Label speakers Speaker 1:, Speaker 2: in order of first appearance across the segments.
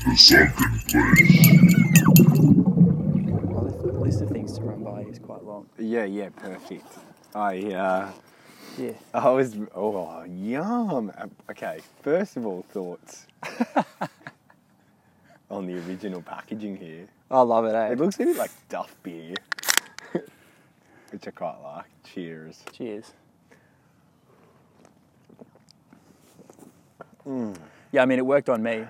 Speaker 1: The sunken place.
Speaker 2: Well, the list of things to run by is quite long.
Speaker 3: Yeah, yeah, perfect. I uh,
Speaker 2: Yeah.
Speaker 3: I was oh yum. Um, Okay, first of all, thoughts on the original packaging here.
Speaker 2: I love it, eh?
Speaker 3: It looks a bit like Duff beer, which I quite like. Cheers.
Speaker 2: Cheers. Yeah, I mean, it worked on me.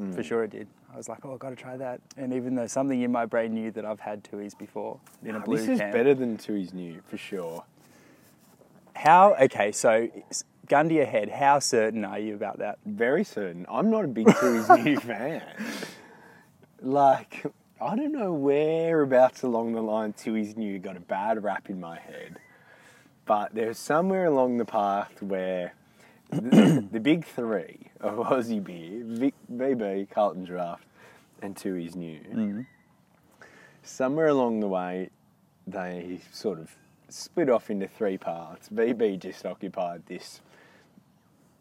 Speaker 2: Mm. For sure it did. I was like, oh, I've got to try that. And even though something in my brain knew that I've had Tooheys before in a
Speaker 3: Nah,
Speaker 2: blue
Speaker 3: this is
Speaker 2: can.
Speaker 3: better than Tooheys new for sure.
Speaker 2: How, okay, so gun to your head, how certain are you about that?
Speaker 3: Very certain. I'm not a big Tooheys new fan. Like, I don't know whereabouts along the line Tooheys new got a bad rap in my head, but there's somewhere along the path where the, the big three of Aussie beer, Vic, VB, Carlton Draft, and Tooheys new, mm-hmm. somewhere along the way, they sort of split off into three parts. VB just occupied this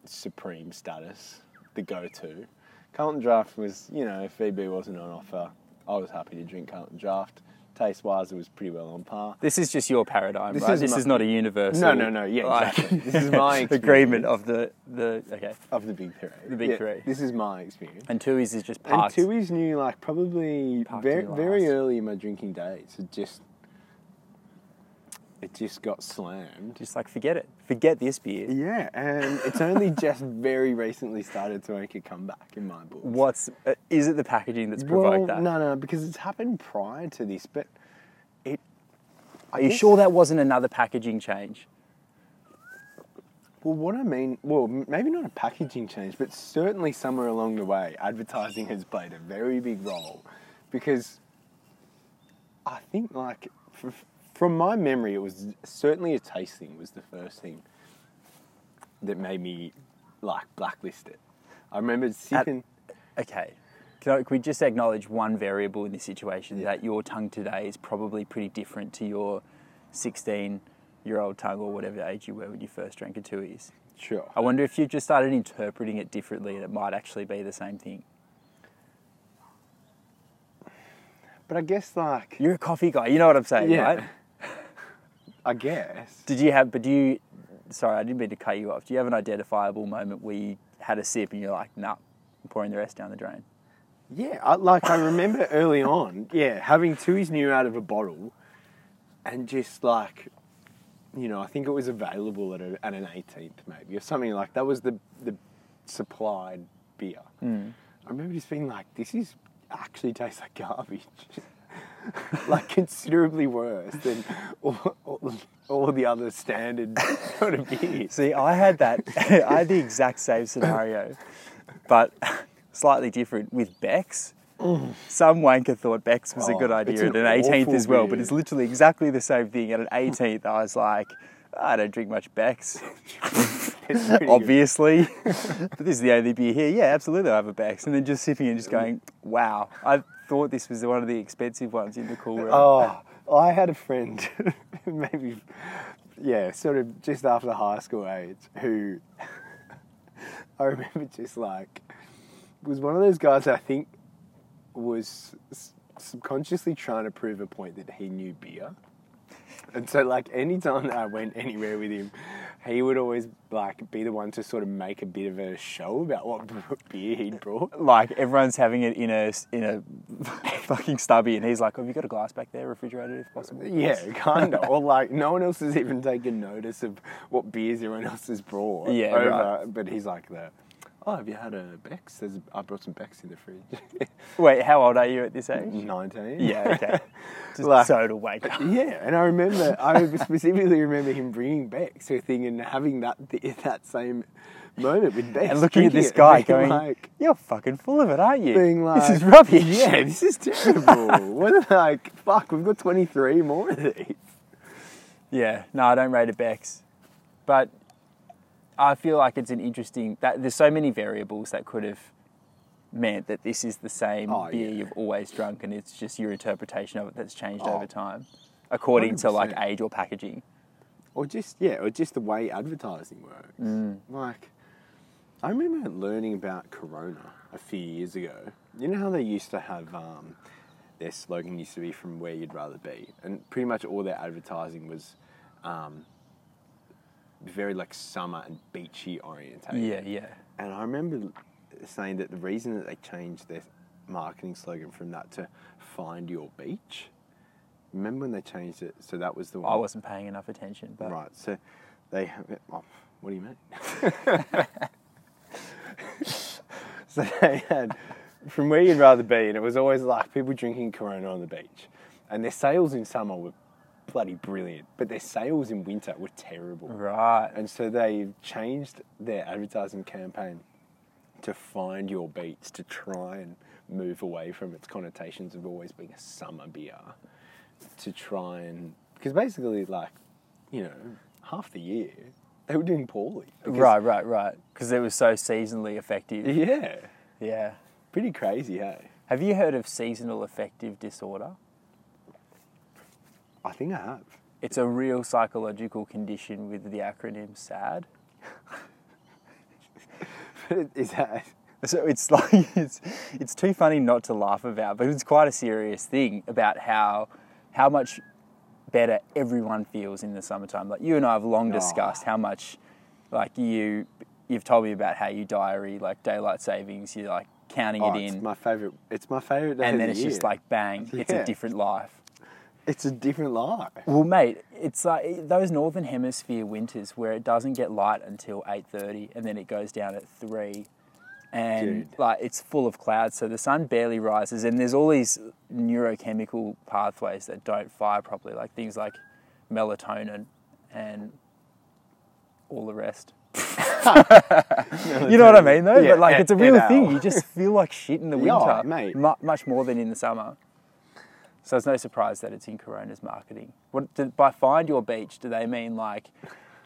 Speaker 3: supreme status, the go-to. Carlton Draft was, you know, if VB wasn't on offer, I was happy to drink Carlton Draft. Taste-wise, it was pretty well on par.
Speaker 2: This is just your paradigm,
Speaker 3: This
Speaker 2: right?
Speaker 3: is
Speaker 2: this
Speaker 3: my-
Speaker 2: is not a universal.
Speaker 3: No, no, no, yeah,
Speaker 2: like,
Speaker 3: exactly. This is my
Speaker 2: agreement of the the okay.
Speaker 3: Of the big three.
Speaker 2: The big
Speaker 3: Yeah,
Speaker 2: three.
Speaker 3: This is my experience.
Speaker 2: And Tooheys is just
Speaker 3: And
Speaker 2: parked.
Speaker 3: Tooheys new, like probably
Speaker 2: Parked
Speaker 3: very, very
Speaker 2: last.
Speaker 3: early in my drinking days. It just, it just got slammed.
Speaker 2: just like forget it, forget this beer.
Speaker 3: Yeah, and it's only just very recently started to make a comeback in my book.
Speaker 2: What's uh, is it the packaging that's provoked
Speaker 3: well,
Speaker 2: that?
Speaker 3: no, no, because it's happened prior to this, but it.
Speaker 2: Are you sure that wasn't another packaging change?
Speaker 3: Well, what I mean, well, maybe not a packaging change, but certainly somewhere along the way, advertising has played a very big role, because I think, like, from my memory, it was certainly a taste tasting was the first thing that made me like blacklist it. I remember sipping.
Speaker 2: Okay. Can, I, can we just acknowledge one variable in this situation
Speaker 3: Yeah.
Speaker 2: that your tongue today is probably pretty different to your 16 year old tongue or whatever age you were when you first drank a Tooheys?
Speaker 3: Sure.
Speaker 2: I wonder if you just started interpreting it differently and it might actually be the same thing.
Speaker 3: But I guess, like,
Speaker 2: You're a coffee guy, you know what I'm saying,
Speaker 3: yeah,
Speaker 2: right?
Speaker 3: I guess.
Speaker 2: Did you have, but do you, sorry, I didn't mean to cut you off. Do you have an identifiable moment where you had a sip and you're like, nah, I'm pouring the rest down the drain?
Speaker 3: Yeah, I, like I remember early on, yeah, having Tooheys new out of a bottle, and just like, you know, I think it was available at, a, at an 18th maybe or something like that was the the supplied beer. Hmm. I remember just being like, this is actually tastes like garbage. like considerably worse than all, all, all the other standard sort of beers.
Speaker 2: See, I had that. I had the exact same scenario, but slightly different with Beck's. Some wanker thought Beck's was a oh, good
Speaker 3: Oh,
Speaker 2: idea at
Speaker 3: an
Speaker 2: an 18th as well, but it's literally exactly the same thing. At an 18th, I was like, I don't drink much Beck's,
Speaker 3: It's pretty good.
Speaker 2: obviously. but this is the only beer here. Yeah, absolutely, I have a Beck's. And then just sipping and just going, wow, I thought this was one of the expensive ones in the cool room.
Speaker 3: Oh, I had a friend, maybe, yeah, sort of just after high school age, who I remember just like was one of those guys I think was subconsciously trying to prove a point that he knew beer. And so, like, anytime that I went anywhere with him, he would always like be the one to sort of make a bit of a show about what beer he'd brought.
Speaker 2: like everyone's having it in a in a fucking stubby, and he's like, "Have you got a glass back there, refrigerated if possible?"
Speaker 3: Yeah, kind of. or like no one else has even taken notice of what beers everyone else has brought.
Speaker 2: Yeah,
Speaker 3: over,
Speaker 2: right.
Speaker 3: But he's like the, oh, have you had a Beck's? There's, I brought some Beck's in the fridge.
Speaker 2: Wait, how old are you at this age?
Speaker 3: Nineteen.
Speaker 2: Yeah, okay. Just
Speaker 3: Like-
Speaker 2: so to wake up.
Speaker 3: Yeah, and I remember, I specifically remember him bringing Beck's to a thing and having that that same moment with Beck's.
Speaker 2: And looking at this guy going,
Speaker 3: like,
Speaker 2: "You're fucking full of it, aren't you?
Speaker 3: being like,
Speaker 2: this is rubbish."
Speaker 3: Yeah, this is terrible. what like, fuck, we've got twenty three more of these.
Speaker 2: Yeah, no, I don't rate it Beck's, but I feel like it's an interesting. That there's so many variables that could have meant that this is the same
Speaker 3: Oh,
Speaker 2: beer
Speaker 3: yeah.
Speaker 2: you've always drunk, and it's just your interpretation of it that's changed over time, according to like age or packaging.
Speaker 3: or just yeah, or just the way advertising works.
Speaker 2: Mm.
Speaker 3: Like, I remember learning about Corona a few years ago. You know how they used to have um, their slogan used to be "From where you'd rather be," and pretty much all their advertising was um, very like summer and beachy orientated.
Speaker 2: Yeah, yeah.
Speaker 3: And I remember saying that the reason that they changed their marketing slogan from that to "Find Your Beach." Remember when they changed it? So that was the one.
Speaker 2: I wasn't paying enough attention, but
Speaker 3: Right. So they have. Oh, what do you mean? so they had from where you'd rather be, and it was always like people drinking Corona on the beach, and their sales in summer were bloody brilliant, but their sales in winter were terrible.
Speaker 2: right.
Speaker 3: And so they changed their advertising campaign to find your beats to try and move away from its connotations of always being a summer beer to try and because basically like you know half the year they were doing poorly
Speaker 2: Right, right, right. Because it was so seasonally effective.
Speaker 3: yeah
Speaker 2: Yeah.
Speaker 3: pretty crazy hey
Speaker 2: Have you heard of seasonal affective disorder?
Speaker 3: I think I have
Speaker 2: It's a real psychological condition with the acronym SAD.
Speaker 3: is that
Speaker 2: So it's like it's it's too funny not to laugh about, but it's quite a serious thing about how how much better everyone feels in the summertime. Like you and I have long
Speaker 3: Oh.
Speaker 2: discussed how much like you you've told me about how you diary like daylight savings, you're like counting
Speaker 3: oh,
Speaker 2: it
Speaker 3: it's
Speaker 2: in
Speaker 3: my favorite it's my favorite
Speaker 2: and then
Speaker 3: the
Speaker 2: it's just like bang, it's
Speaker 3: Yeah.
Speaker 2: a different life.
Speaker 3: It's a different life
Speaker 2: Well, mate, it's like those northern hemisphere winters where it doesn't get light until eight thirty, and then it goes down at three, and
Speaker 3: Dude.
Speaker 2: like it's full of clouds, so the sun barely rises, and there's all these neurochemical pathways that don't fire properly, like things like melatonin and all the rest. you know what I mean, though?
Speaker 3: Yeah,
Speaker 2: but like, it's a real thing. You just feel like shit in the
Speaker 3: Yeah,
Speaker 2: winter,
Speaker 3: mate.
Speaker 2: mu- much more than in the summer. So it's no surprise that it's in Corona's marketing. What do, by find your beach, do they mean like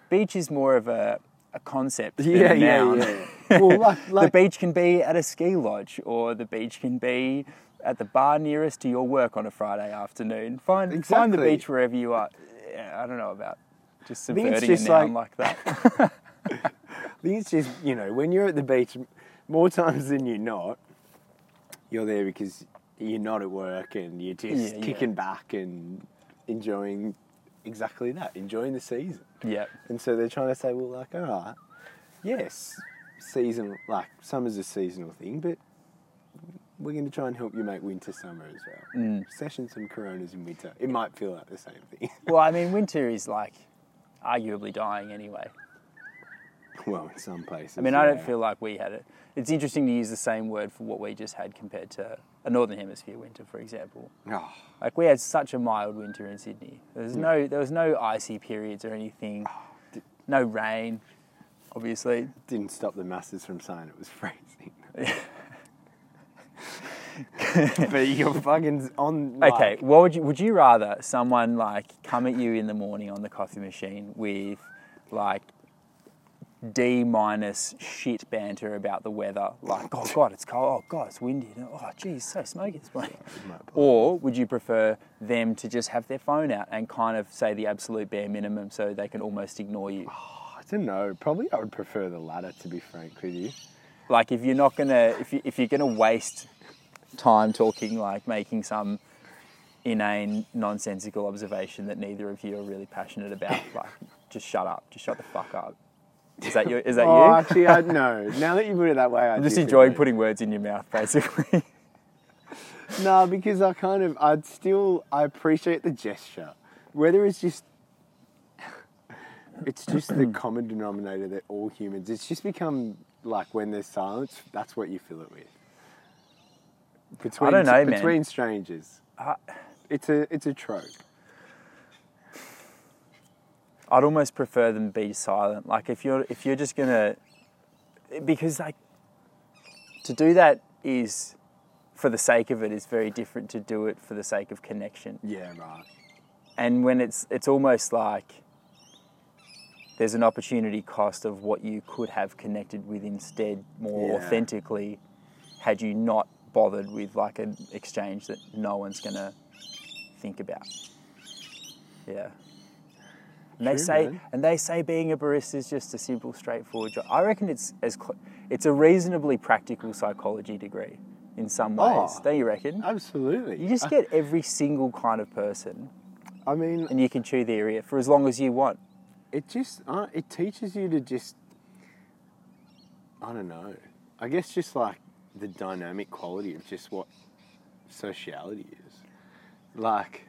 Speaker 2: beach is more of a, a concept than
Speaker 3: yeah
Speaker 2: a
Speaker 3: yeah
Speaker 2: noun?
Speaker 3: yeah well like,
Speaker 2: the beach can be at a ski lodge, or the beach can be at the bar nearest to your work on a Friday afternoon. Find find the beach wherever you are. Yeah, I don't know about just subverting
Speaker 3: just
Speaker 2: a noun
Speaker 3: like-
Speaker 2: like, that.
Speaker 3: I think it's just, you know, when you're at the beach, more times than you're not, you're there because you're not at work and you're just
Speaker 2: Yeah, yeah.
Speaker 3: kicking back and enjoying exactly that, enjoying the season.
Speaker 2: yeah,
Speaker 3: And so they're trying to say, well, like, all right, yes, season, like, summer's a seasonal thing, but we're going to try and help you make winter summer as well.
Speaker 2: Mm.
Speaker 3: Session some coronas in winter. It might feel like the same thing.
Speaker 2: Well, I mean, winter is like arguably dying anyway.
Speaker 3: well, in some places.
Speaker 2: I mean, I don't feel like we had it. It's interesting to use the same word for what we just had compared to a northern hemisphere winter, for example.
Speaker 3: Oh,
Speaker 2: Like we had such a mild winter in Sydney. There was no, there was no icy periods or anything. Ah, no rain, obviously.
Speaker 3: didn't stop the masses from saying it was freezing. but you're fucking on. Like,
Speaker 2: Okay, what would you would you rather someone like come at you in the morning on the coffee machine with like D minus shit banter about the weather, like oh god it's cold, oh god it's windy, oh geez so smoky this morning, or would you prefer them to just have their phone out and kind of say the absolute bare minimum so they can almost ignore you?
Speaker 3: Oh, I don't know. Probably I would prefer the latter, to be frank with you.
Speaker 2: Like if you're not gonna if you if you're gonna waste time talking like making some inane nonsensical observation that neither of you are really passionate about, like just shut up, just shut the fuck up. Is that you? Is that
Speaker 3: oh,
Speaker 2: you?
Speaker 3: actually, I no. Now that you put it that way, I
Speaker 2: I'm just enjoying putting words in your mouth, basically.
Speaker 3: No, because I kind of, I'd still, I appreciate the gesture, whether it's just. It's just the common denominator that all humans. It's just become like when there's silence, that's what you fill it with. Between,
Speaker 2: don't know, man.
Speaker 3: Between strangers,
Speaker 2: I-
Speaker 3: it's a it's a trope.
Speaker 2: I'd almost prefer them be silent. Like if you're if you're just gonna, because like to do that is for the sake of it is very different to do it for the sake of connection.
Speaker 3: Yeah, right.
Speaker 2: and when it's it's almost like there's an opportunity cost of what you could have connected with instead more
Speaker 3: Yeah.
Speaker 2: authentically had you not bothered with like an exchange that no one's gonna think about yeah And they
Speaker 3: True,
Speaker 2: say,
Speaker 3: man.
Speaker 2: and they say being a barista is just a simple, straightforward job. I reckon it's as cl- it's a reasonably practical psychology degree in some ways.
Speaker 3: Oh.
Speaker 2: Don't you reckon?
Speaker 3: Absolutely.
Speaker 2: You just get every single kind of person,
Speaker 3: I mean,
Speaker 2: and you can chew their ear for as long as you want.
Speaker 3: it just uh, it teaches you to just I don't know. I guess just like the dynamic quality of just what sociality is. Like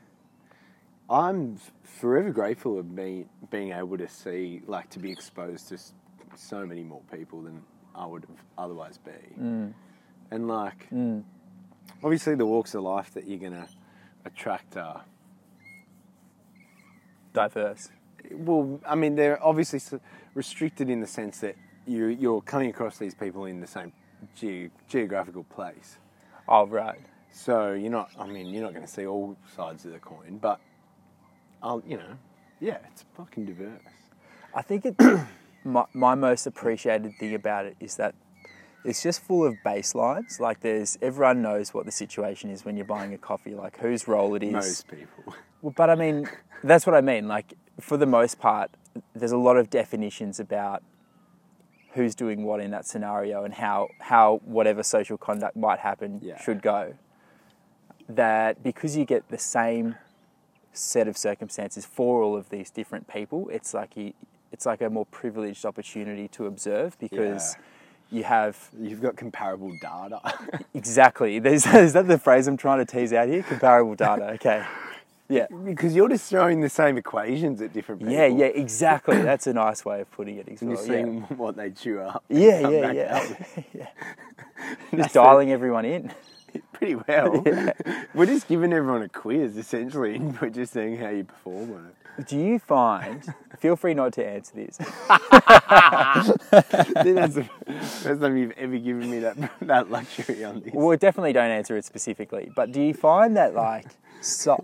Speaker 3: I'm forever grateful of me being able to see like to be exposed to so many more people than I would have otherwise be. And like
Speaker 2: Mm.
Speaker 3: obviously the walks of life that you're going to attract are
Speaker 2: Diverse.
Speaker 3: Well, I mean, they're obviously restricted in the sense that you, you're coming across these people in the same ge- geographical place.
Speaker 2: Oh, right.
Speaker 3: So you're not, I mean, you're not going to see all sides of the coin, but I'll, you know, yeah, it's fucking diverse.
Speaker 2: I think it, my, my most appreciated thing about it is that it's just full of baselines. Like there's everyone knows what the situation is when you're buying a coffee, like whose role it is.
Speaker 3: Most people.
Speaker 2: Well, but I mean, that's what I mean. Like for the most part, there's a lot of definitions about who's doing what in that scenario and how how whatever social conduct might happen
Speaker 3: Yeah.
Speaker 2: should go. That because you get the same set of circumstances for all of these different people, it's like you, it's like a more privileged opportunity to observe because you have
Speaker 3: You've got comparable data.
Speaker 2: exactly. There's, is that the phrase I'm trying to tease out here? Comparable data. Okay. Yeah.
Speaker 3: because you're just throwing the same equations at different people.
Speaker 2: Yeah, yeah, exactly. That's a nice way of putting it as
Speaker 3: And you're seeing
Speaker 2: Yeah,
Speaker 3: what they chew up.
Speaker 2: yeah, yeah, yeah. yeah. Just dialing everyone in.
Speaker 3: Pretty well. We're just giving everyone a quiz, essentially, and we're just seeing how you perform on it.
Speaker 2: Do you find? Feel free not to answer this.
Speaker 3: That's the first time you've ever given me that that luxury on this.
Speaker 2: Well, definitely don't answer it specifically. But do you find that like so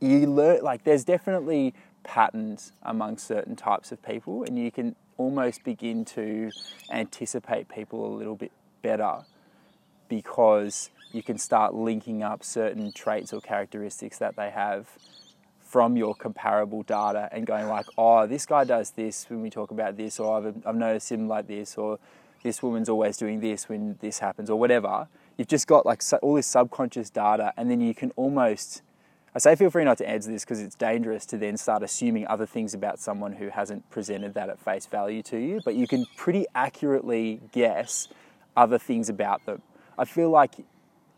Speaker 2: you learn like there's definitely patterns among certain types of people, and you can almost begin to anticipate people a little bit better because you can start linking up certain traits or characteristics that they have from your comparable data and going like, oh, this guy does this when we talk about this, or I've, I've noticed him like this, or this woman's always doing this when this happens, or whatever. You've just got like all this subconscious data, and then you can almost. I say feel free not to answer this because it's dangerous to then start assuming other things about someone who hasn't presented that at face value to you, but you can pretty accurately guess other things about them. I feel like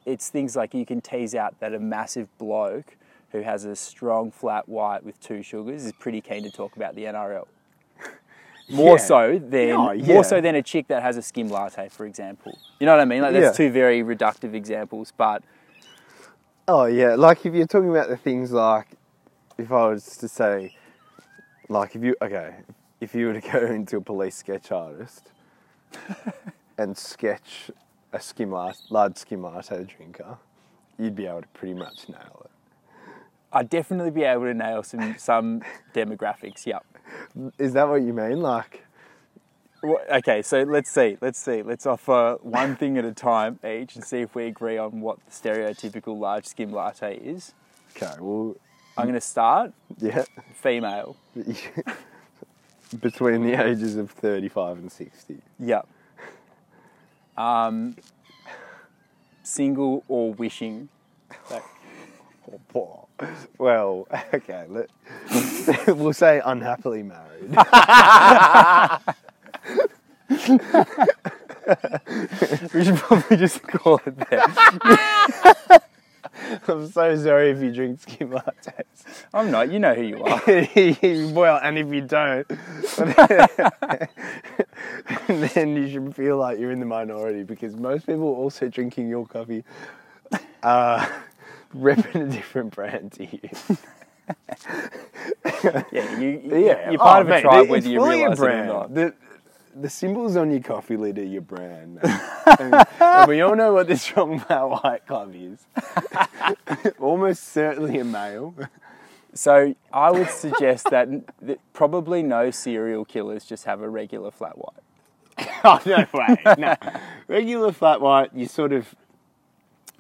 Speaker 2: it's things like you can tease out that a massive bloke who has a strong flat white with two sugars is pretty keen to talk about the NRL. More
Speaker 3: Yeah.
Speaker 2: so than
Speaker 3: Oh, yeah.
Speaker 2: more so than a chick that has a skim latte, for example. You know what I mean? Like that's
Speaker 3: Yeah.
Speaker 2: two very reductive examples, but
Speaker 3: Oh yeah, like if you're talking about the things like, if I was to say, like if you okay, if you were to go into a police sketch artist and sketch a skim latte, large skim latte drinker, you'd be able to pretty much nail it.
Speaker 2: I'd definitely be able to nail some some demographics. Yep.
Speaker 3: Is that what you mean? Like,
Speaker 2: Okay, so let's see. Let's see. Let's offer one thing at a time each and see if we agree on what the stereotypical large skim latte is.
Speaker 3: okay, well,
Speaker 2: I'm going to start
Speaker 3: yeah,
Speaker 2: female.
Speaker 3: between the ages of 35 and 60.
Speaker 2: Yep. Um, single or wishing. Like,
Speaker 3: Well, okay, let, we'll say unhappily married.
Speaker 2: we should probably just call it there.
Speaker 3: I'm so sorry if you drink skim lattes.
Speaker 2: I'm not. You know who you are.
Speaker 3: well, and if you don't, then you should feel like you're in the minority because most people also drinking your coffee uh, are repping a different brand to you.
Speaker 2: Yeah, you,
Speaker 3: Yeah,
Speaker 2: you're part
Speaker 3: oh,
Speaker 2: of a
Speaker 3: mate,
Speaker 2: tribe whether you realise it or not.
Speaker 3: The, the symbols on your coffee lid are your brand. and, and we all know what this strong black white club is. Almost certainly a male.
Speaker 2: So I would suggest that, that probably no serial killers just have a regular flat white.
Speaker 3: Oh no way! No, regular flat white. You sort of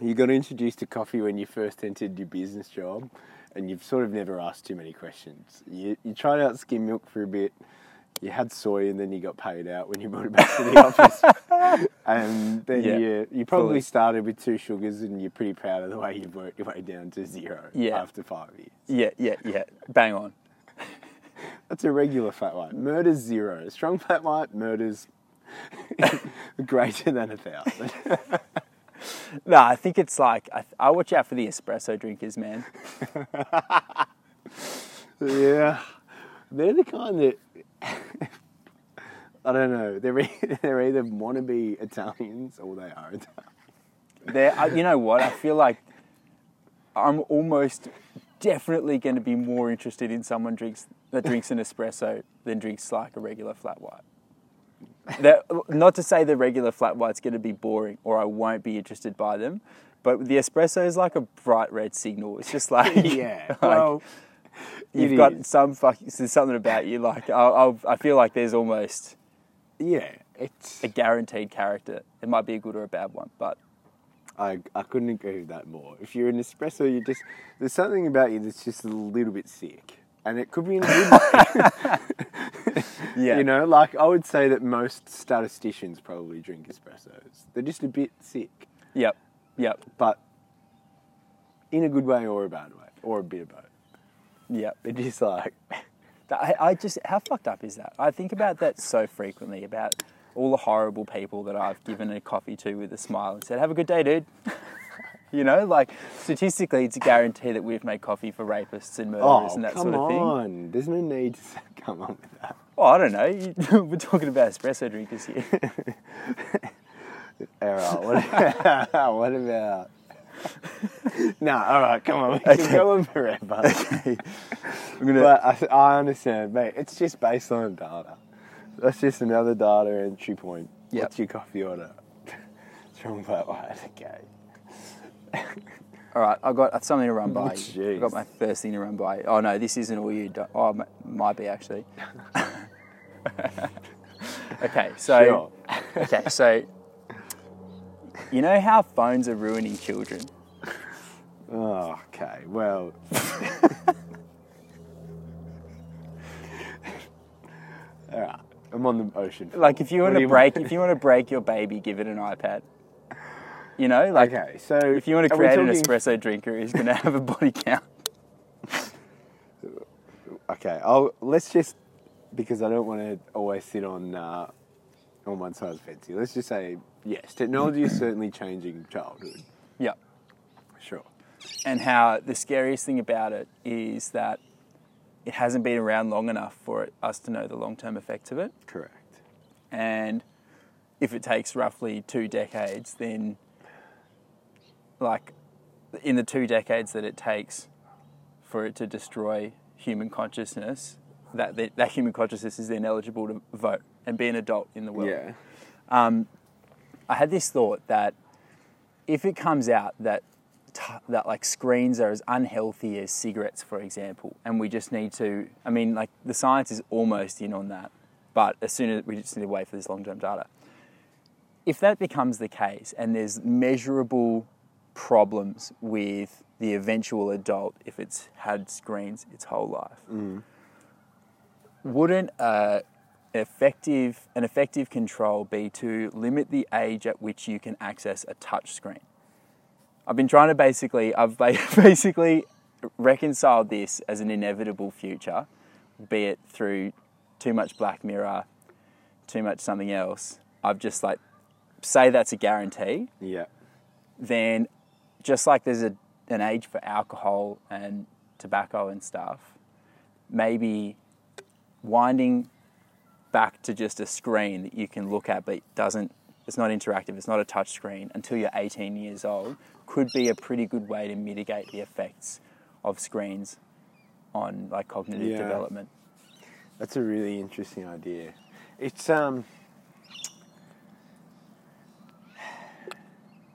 Speaker 3: you got introduced to coffee when you first entered your business job, and you've sort of never asked too many questions. You you tried out skim milk for a bit. You had soy, and then you got paid out when you brought it back to the office. And then
Speaker 2: Yeah,
Speaker 3: you you probably
Speaker 2: fully.
Speaker 3: started with two sugars, and you're pretty proud of the way you've worked your way down to zero
Speaker 2: Yeah.
Speaker 3: after five years.
Speaker 2: Yeah, yeah, yeah. Bang on.
Speaker 3: That's a regular flat white. Murder's zero. Strong flat white murders greater than a thousand.
Speaker 2: No, I think it's like I, I watch out for the espresso drinkers, man.
Speaker 3: yeah, they're the kind that I don't know. They're e- they're either wannabe Italians or they are Italian.
Speaker 2: They're, uh, you know what? I feel like I'm almost definitely going to be more interested in someone drinks that drinks an espresso than drinks like a regular flat white. That, not to say the regular flat white's going to be boring or I won't be interested by them, but the espresso is like a bright red signal. It's just like
Speaker 3: Yeah,
Speaker 2: like,
Speaker 3: well,
Speaker 2: you've
Speaker 3: it
Speaker 2: got
Speaker 3: is.
Speaker 2: some fucking there's something about you. Like I'll, I'll, I feel like there's almost
Speaker 3: Yeah, it's.
Speaker 2: a guaranteed character. It might be a good or a bad one, but
Speaker 3: I, I couldn't agree with that more. If you're an espresso, you just there's something about you that's just a little bit sick, and it could be in a good way.
Speaker 2: yeah,
Speaker 3: You know, like I would say that most statisticians probably drink espressos. They're just a bit sick,
Speaker 2: Yep, yep,
Speaker 3: but in a good way or a bad way, or a bit of both.
Speaker 2: Yep.
Speaker 3: They're just like,
Speaker 2: I, I just how fucked up is that? I think about that so frequently about all the horrible people that I've given a coffee to with a smile and said, "Have a good day, dude." you know, like statistically, it's a guarantee that we've made coffee for rapists and murderers
Speaker 3: oh,
Speaker 2: and that sort of thing.
Speaker 3: on. There's no need to come on with that.
Speaker 2: Oh, I don't know. You, we're talking about espresso drinkers here.
Speaker 3: Right, what, what about? no, all right, come on. We can
Speaker 2: Okay.
Speaker 3: go on forever.
Speaker 2: I'm gonna,
Speaker 3: But I, I understand, mate. It's just based on data. That's just another data entry point.
Speaker 2: Yep.
Speaker 3: What's your coffee order? Strong flat white. Okay.
Speaker 2: all right, I got something to run by.
Speaker 3: Oh, jeez.
Speaker 2: I got my first thing to run by. Oh no, this isn't all you. Do- oh, m- might be actually. okay, so
Speaker 3: Sure.
Speaker 2: okay, so you know how phones are ruining children.
Speaker 3: Oh, okay. Well. all right. I'm on the ocean.
Speaker 2: Like if you
Speaker 3: What
Speaker 2: want
Speaker 3: do
Speaker 2: to
Speaker 3: you
Speaker 2: break,
Speaker 3: want?
Speaker 2: if you want to break your baby, give it an iPad. You know, like
Speaker 3: Okay, so
Speaker 2: if you want to
Speaker 3: are we
Speaker 2: create an
Speaker 3: talking-
Speaker 2: espresso drinker who's going to have a body count.
Speaker 3: Okay, I'll let's just because I don't want to always sit on uh, on one side of the fence here. Let's just say yes, technology is certainly changing childhood.
Speaker 2: Yeah.
Speaker 3: Sure.
Speaker 2: and how the scariest thing about it is that it hasn't been around long enough for it, us to know the long-term effects of it.
Speaker 3: Correct.
Speaker 2: And if it takes roughly two decades, then like in the two decades that it takes for it to destroy human consciousness, that that, that human consciousness is then eligible to vote and be an adult in the world.
Speaker 3: Yeah.
Speaker 2: Um, I had this thought that if it comes out that that like screens are as unhealthy as cigarettes, for example, and we just need to, I mean, like the science is almost in on that, but as soon as we just need to wait for this long-term data. If that becomes the case, and there's measurable problems with the eventual adult if it's had screens its whole life, mm. wouldn't a effective an effective control be to limit the age at which you can access a touch screen. I've been trying to basically I've ba- basically reconciled this as an inevitable future, be it through too much Black Mirror, too much something else. I've just like say that's a guarantee,
Speaker 3: Yeah.
Speaker 2: then just like there's a, an age for alcohol and tobacco and stuff, maybe winding back to just a screen that you can look at but doesn't it's not interactive, it's not a touch screen until you're 18 years old could be a pretty good way to mitigate the effects of screens on like cognitive
Speaker 3: Yeah.
Speaker 2: development.
Speaker 3: That's a really interesting idea. It's um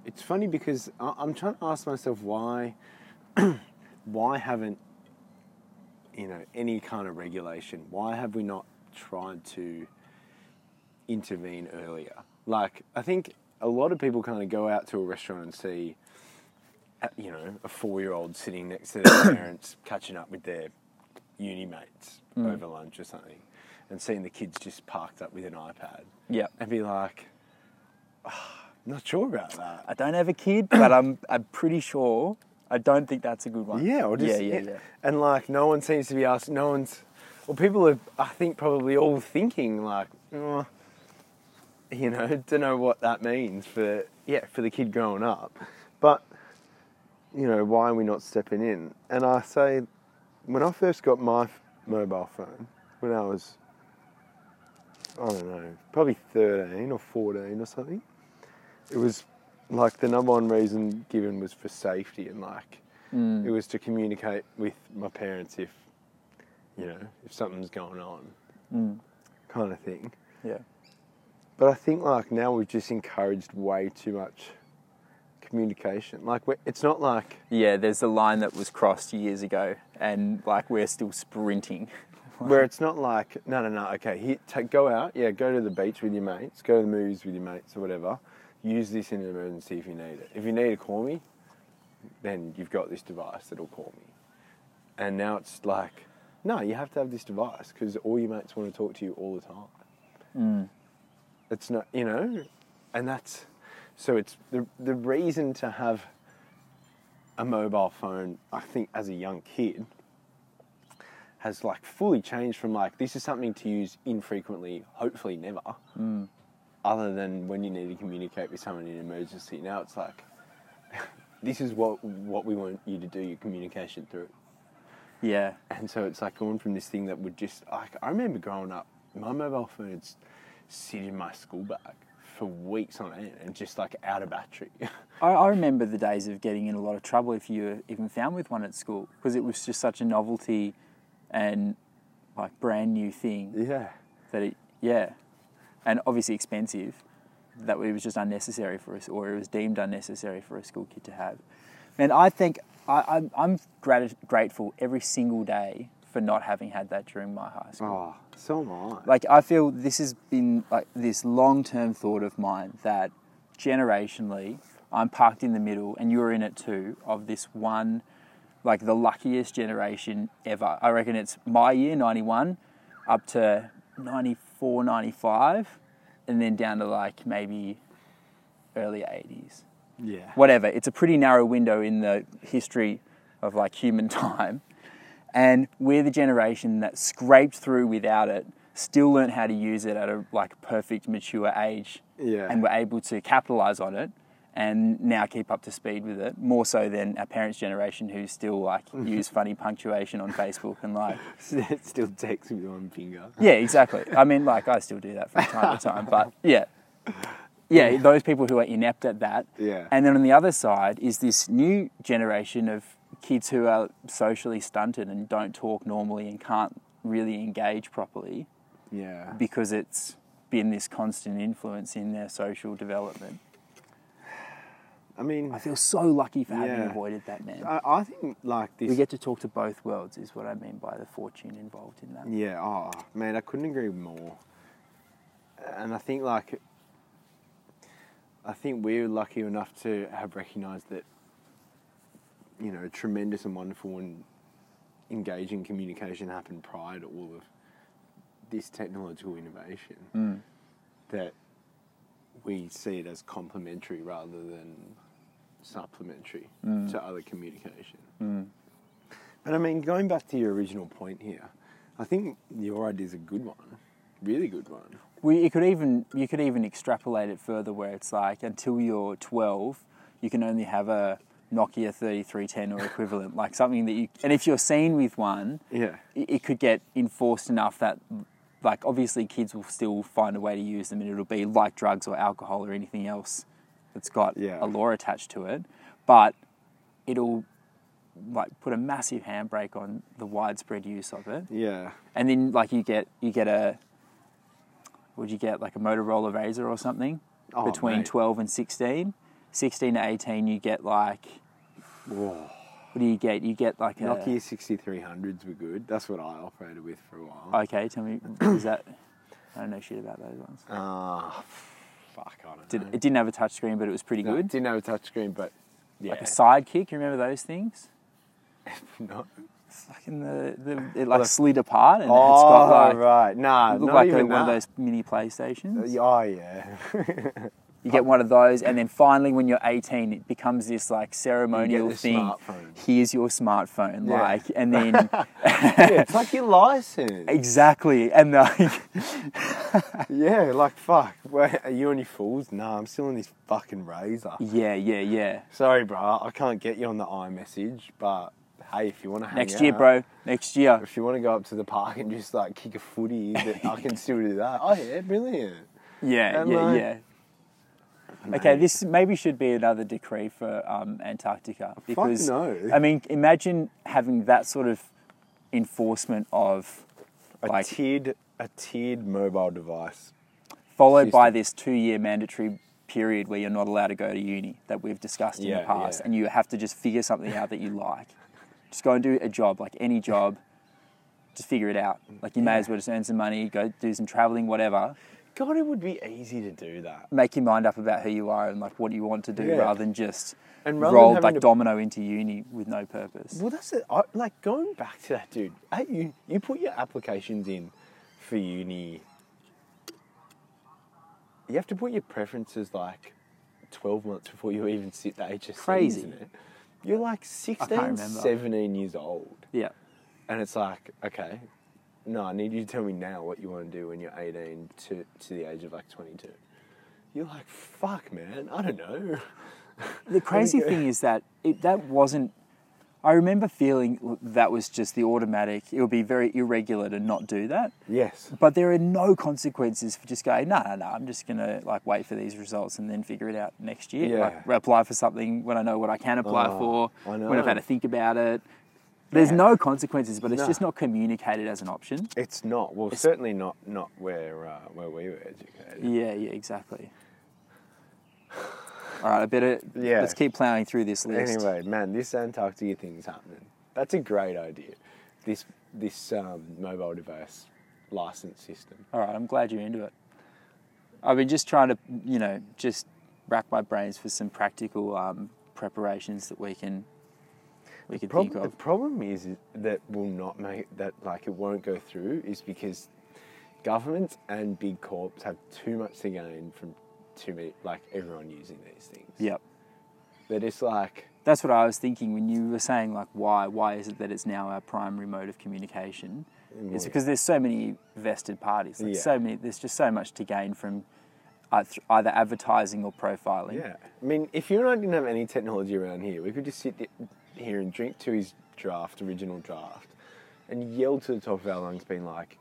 Speaker 3: It's funny because I'm trying to ask myself why why haven't you know any kind of regulation? Why have we not tried to intervene earlier? Like I think a lot of people kind of go out to a restaurant and see uh, you know, a four-year-old sitting next to their parents, catching up with their uni mates over lunch or something, and seeing the kids just parked up with an iPad,
Speaker 2: Yeah.
Speaker 3: and be like, "Ah, not sure about that.
Speaker 2: I don't have a kid, but I'm I'm pretty sure. I don't think that's a good one.
Speaker 3: Yeah, or just
Speaker 2: yeah, yeah, yeah.
Speaker 3: And like, no one seems to be asking. No one's. Well, people are. I think probably all thinking like, oh, you know, don't know what that means for yeah for the kid growing up, but you know, why are we not stepping in? And I say, when I first got my mobile phone, when I was, I don't know, probably thirteen or fourteen or something, it was like the number one reason given was for safety and like
Speaker 2: Mm.
Speaker 3: it was to communicate with my parents if you know if something's going on
Speaker 2: Mm.
Speaker 3: kind of thing
Speaker 2: Yeah.
Speaker 3: but i think like now we've just encouraged way too much communication like it's not like
Speaker 2: Yeah, there's a line that was crossed years ago, and like we're still sprinting.
Speaker 3: where it's not like no no no okay here, take, go out yeah go to the beach with your mates go to the movies with your mates or whatever use this in an emergency if you need it if you need to call me then you've got this device that'll call me and now it's like no you have to have this device because all your mates want to talk to you all the time
Speaker 2: Mm.
Speaker 3: it's not you know and that's so it's the the reason to have a mobile phone i think as a young kid has like fully changed from like this is something to use infrequently hopefully never
Speaker 2: Mm.
Speaker 3: other than when you need to communicate with someone in an emergency now it's like this is what what we want you to do your communication through
Speaker 2: Yeah.
Speaker 3: and so it's like going from this thing that would just like I remember growing up, my mobile phone would sit in my school bag for weeks on end and just like out of battery.
Speaker 2: I, I remember the days of getting in a lot of trouble if you were even found with one at school because it was just such a novelty and like brand new thing
Speaker 3: yeah.
Speaker 2: that it, yeah, and obviously expensive. That it was just unnecessary for us, or it was deemed unnecessary for a school kid to have. And I think I, I'm, I'm grat- grateful every single day for not having had that during my high school.
Speaker 3: Oh, so am I.
Speaker 2: Like I feel this has been like this long-term thought of mine that generationally I'm parked in the middle and you're in it too of this one like the luckiest generation ever. I reckon it's my year 91 up to 94 95 and then down to like maybe early 80s.
Speaker 3: Yeah.
Speaker 2: Whatever. It's a pretty narrow window in the history of like human time. And we're the generation that scraped through without it, still learned how to use it at a like perfect mature age,
Speaker 3: Yeah.
Speaker 2: and were able to capitalize on it and now keep up to speed with it more so than our parents' generation who still like use funny punctuation on Facebook and like
Speaker 3: it still takes with one finger.
Speaker 2: yeah, exactly. I mean, like I still do that from time to time, but yeah, yeah, those people who are inept at that.
Speaker 3: Yeah.
Speaker 2: And then on the other side is this new generation of kids who are socially stunted and don't talk normally and can't really engage properly
Speaker 3: Yeah.
Speaker 2: because it's been this constant influence in their social development.
Speaker 3: I mean,
Speaker 2: I feel so lucky for having
Speaker 3: Yeah.
Speaker 2: avoided that, man.
Speaker 3: I, I think like this.
Speaker 2: we get to talk to both worlds, is what I mean by the fortune involved in that.
Speaker 3: Yeah, oh man, I couldn't agree more. And I think like I think we're lucky enough to have recognised that you know tremendous and wonderful and engaging communication happened prior to all of this technological innovation.
Speaker 2: Mm.
Speaker 3: That we see it as complementary rather than supplementary
Speaker 2: Mm.
Speaker 3: to other communication.
Speaker 2: Mm.
Speaker 3: But I mean, going back to your original point here, I think your idea is a good one, really good one.
Speaker 2: We, you could even you could even extrapolate it further, where it's like until you're 12, you can only have a Nokia 3310 or equivalent, like something that you. And if you're seen with one,
Speaker 3: Yeah,
Speaker 2: it, it could get enforced enough that, like, obviously kids will still find a way to use them, and it'll be like drugs or alcohol or anything else that's got
Speaker 3: Yeah.
Speaker 2: a law attached to it, but it'll like put a massive handbrake on the widespread use of it
Speaker 3: yeah,
Speaker 2: and then like you get you get a would you get like a Motorola Razr or something
Speaker 3: Oh,
Speaker 2: between
Speaker 3: mate.
Speaker 2: 12 and 16 16 to 18 you get like
Speaker 3: Whoa.
Speaker 2: what do you get you get like a
Speaker 3: Nokia 6300s were good. That's what I operated with for a while.
Speaker 2: okay tell me is that I don't know shit about those ones
Speaker 3: Ah, fuck, I don't
Speaker 2: Did,
Speaker 3: know.
Speaker 2: it didn't have a touchscreen, but it was pretty
Speaker 3: No,
Speaker 2: good It
Speaker 3: Didn't have a touchscreen, but yeah.
Speaker 2: like a sidekick. You remember those things?
Speaker 3: No.
Speaker 2: Fucking the, the it like slid apart and it's oh, got
Speaker 3: Oh,
Speaker 2: like
Speaker 3: right. Nah,
Speaker 2: it looked
Speaker 3: not
Speaker 2: like a, one of those mini PlayStations.
Speaker 3: Uh, oh, yeah.
Speaker 2: You get one of those, and then finally, when you're 18, it becomes this like ceremonial thing.
Speaker 3: smartphone.
Speaker 2: Here's your smartphone,
Speaker 3: Yeah.
Speaker 2: like, and then
Speaker 3: yeah, it's like your license.
Speaker 2: exactly, and like,
Speaker 3: Yeah, like fuck. Wait, are you your fools? Nah, I'm still on this fucking Razr.
Speaker 2: yeah, yeah, yeah.
Speaker 3: Sorry, bro. I can't get you on the iMessage, but hey, if you want to hang out
Speaker 2: Next
Speaker 3: out,
Speaker 2: year, bro. Next year.
Speaker 3: If you want to go up to the park and just like kick a footy, that I can still do that. Oh yeah, brilliant.
Speaker 2: Yeah,
Speaker 3: And,
Speaker 2: yeah,
Speaker 3: like-
Speaker 2: yeah. Okay, this maybe should be another decree for um, Antarctica because
Speaker 3: no.
Speaker 2: I mean, imagine having that sort of enforcement of
Speaker 3: A
Speaker 2: like
Speaker 3: tiered, a tiered mobile device.
Speaker 2: followed by this two-year mandatory period where you're not allowed to go to uni that we've discussed in the past,
Speaker 3: yeah.
Speaker 2: and you have to just figure something out that you like. Just go and do a job, like any job. Just figure it out. Like you may as well just earn some money, go do some traveling, whatever.
Speaker 3: God, it would be easy to do that.
Speaker 2: Make your mind up about who you are and like what you want to do,
Speaker 3: Yeah.
Speaker 2: rather than just
Speaker 3: And
Speaker 2: roll like
Speaker 3: to-
Speaker 2: domino into uni with no purpose.
Speaker 3: Well, that's it. I, like going back to that, dude. At you, you put your applications in for uni. You have to put your preferences like twelve months before you even sit the HSC.
Speaker 2: Crazy.
Speaker 3: Isn't it? You're like 16,
Speaker 2: remember.
Speaker 3: 17 years old,
Speaker 2: Yeah.
Speaker 3: and it's like, okay, no, I need you to tell me now what you want to do when you're 18 to to the age of like 22. You're like, fuck, man. I don't know.
Speaker 2: The crazy thing is that it, that wasn't. I remember feeling that was just the automatic. It would be very irregular to not do that.
Speaker 3: Yes.
Speaker 2: But there are no consequences for just going, no, no, no, I'm just going to like wait for these results and then figure it out next year.
Speaker 3: Yeah.
Speaker 2: Like apply for something when I know what I can apply
Speaker 3: Oh,
Speaker 2: for,
Speaker 3: I
Speaker 2: when I've had to think about it. There's
Speaker 3: Yeah.
Speaker 2: no consequences, but it's
Speaker 3: No.
Speaker 2: just not communicated as an option.
Speaker 3: It's not. Well, certainly not not where uh, where we were educated.
Speaker 2: Yeah, yeah, exactly. All right, I better
Speaker 3: Yeah.
Speaker 2: let's keep plowing through this list.
Speaker 3: Anyway, man, this Antarctica thing's happening. That's a great idea. This this um, mobile device license system.
Speaker 2: All right, I'm glad you're into it. I've been just trying to, you know, just rack my brains for some practical um, preparations that we can we can think
Speaker 3: the
Speaker 2: of.
Speaker 3: problem is that will not make that like it won't go through is because governments and big corps have too much to gain from too many like everyone using these things.
Speaker 2: Yep.
Speaker 3: They're like
Speaker 2: That's what I was thinking when you were saying like why why is it that it's now our primary mode of communication? It's because there's so many vested parties. Like
Speaker 3: Yeah.
Speaker 2: so many there's just so much to gain from either advertising or profiling.
Speaker 3: Yeah. I mean, if you and I didn't have any technology around here, we could just sit here and drink Tooheys draft, original draft, and yell to the top of our lungs, being like,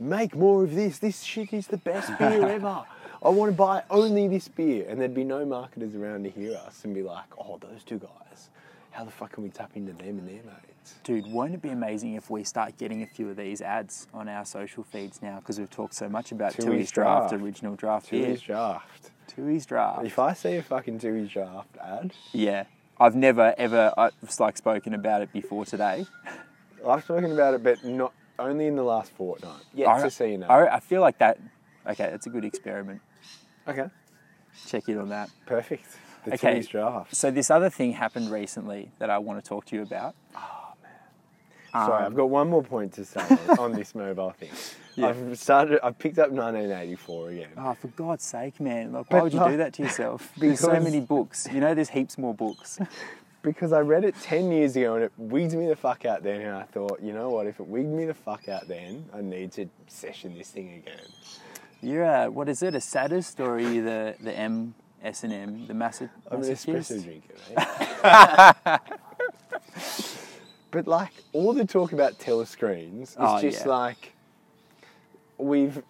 Speaker 3: make more of this. This shit is the best beer ever. I want to buy only this beer. And there'd be no marketers around to hear us and be like, oh, those two guys, how the fuck can we tap into them and their mates?
Speaker 2: Dude, won't it be amazing if we start getting a few of these ads on our social feeds now? Because we've talked so much about
Speaker 3: Tooheys
Speaker 2: Tooheys Draft,
Speaker 3: Draft.
Speaker 2: original draft
Speaker 3: To
Speaker 2: beer.
Speaker 3: draft.
Speaker 2: Tooheys Draft.
Speaker 3: If I see a fucking Tooheys draft ad,
Speaker 2: Yeah. I've never ever uh, like spoken about it before today.
Speaker 3: I've spoken about it, but not only in the last fortnight. Yet
Speaker 2: I,
Speaker 3: to see ad.
Speaker 2: I, I feel like that. Okay, that's a good experiment.
Speaker 3: Okay.
Speaker 2: Check in on that.
Speaker 3: Perfect. The
Speaker 2: Okay.
Speaker 3: Timmy's draft.
Speaker 2: So this other thing happened recently that I want to talk to you about.
Speaker 3: Sorry,
Speaker 2: Um, Sorry,
Speaker 3: I've got one more point to say on, on this mobile thing.
Speaker 2: Yeah.
Speaker 3: I've started. I've picked up 1984 again.
Speaker 2: Oh, for God's sake, man! Like, why
Speaker 3: But
Speaker 2: would you
Speaker 3: like-
Speaker 2: do that to yourself? There's so many books. You know, there's heaps more books.
Speaker 3: Because I read it 10 years ago and it wigged me the fuck out then, and I thought, you know what? If it wigged me the fuck out then, I need to session this thing again.
Speaker 2: You're a, what is it? A sadist or are you the the M S and M, the massive?
Speaker 3: I'm an espresso drinker, Right? but like all the talk about telescreens is
Speaker 2: Oh,
Speaker 3: just
Speaker 2: yeah.
Speaker 3: like we've.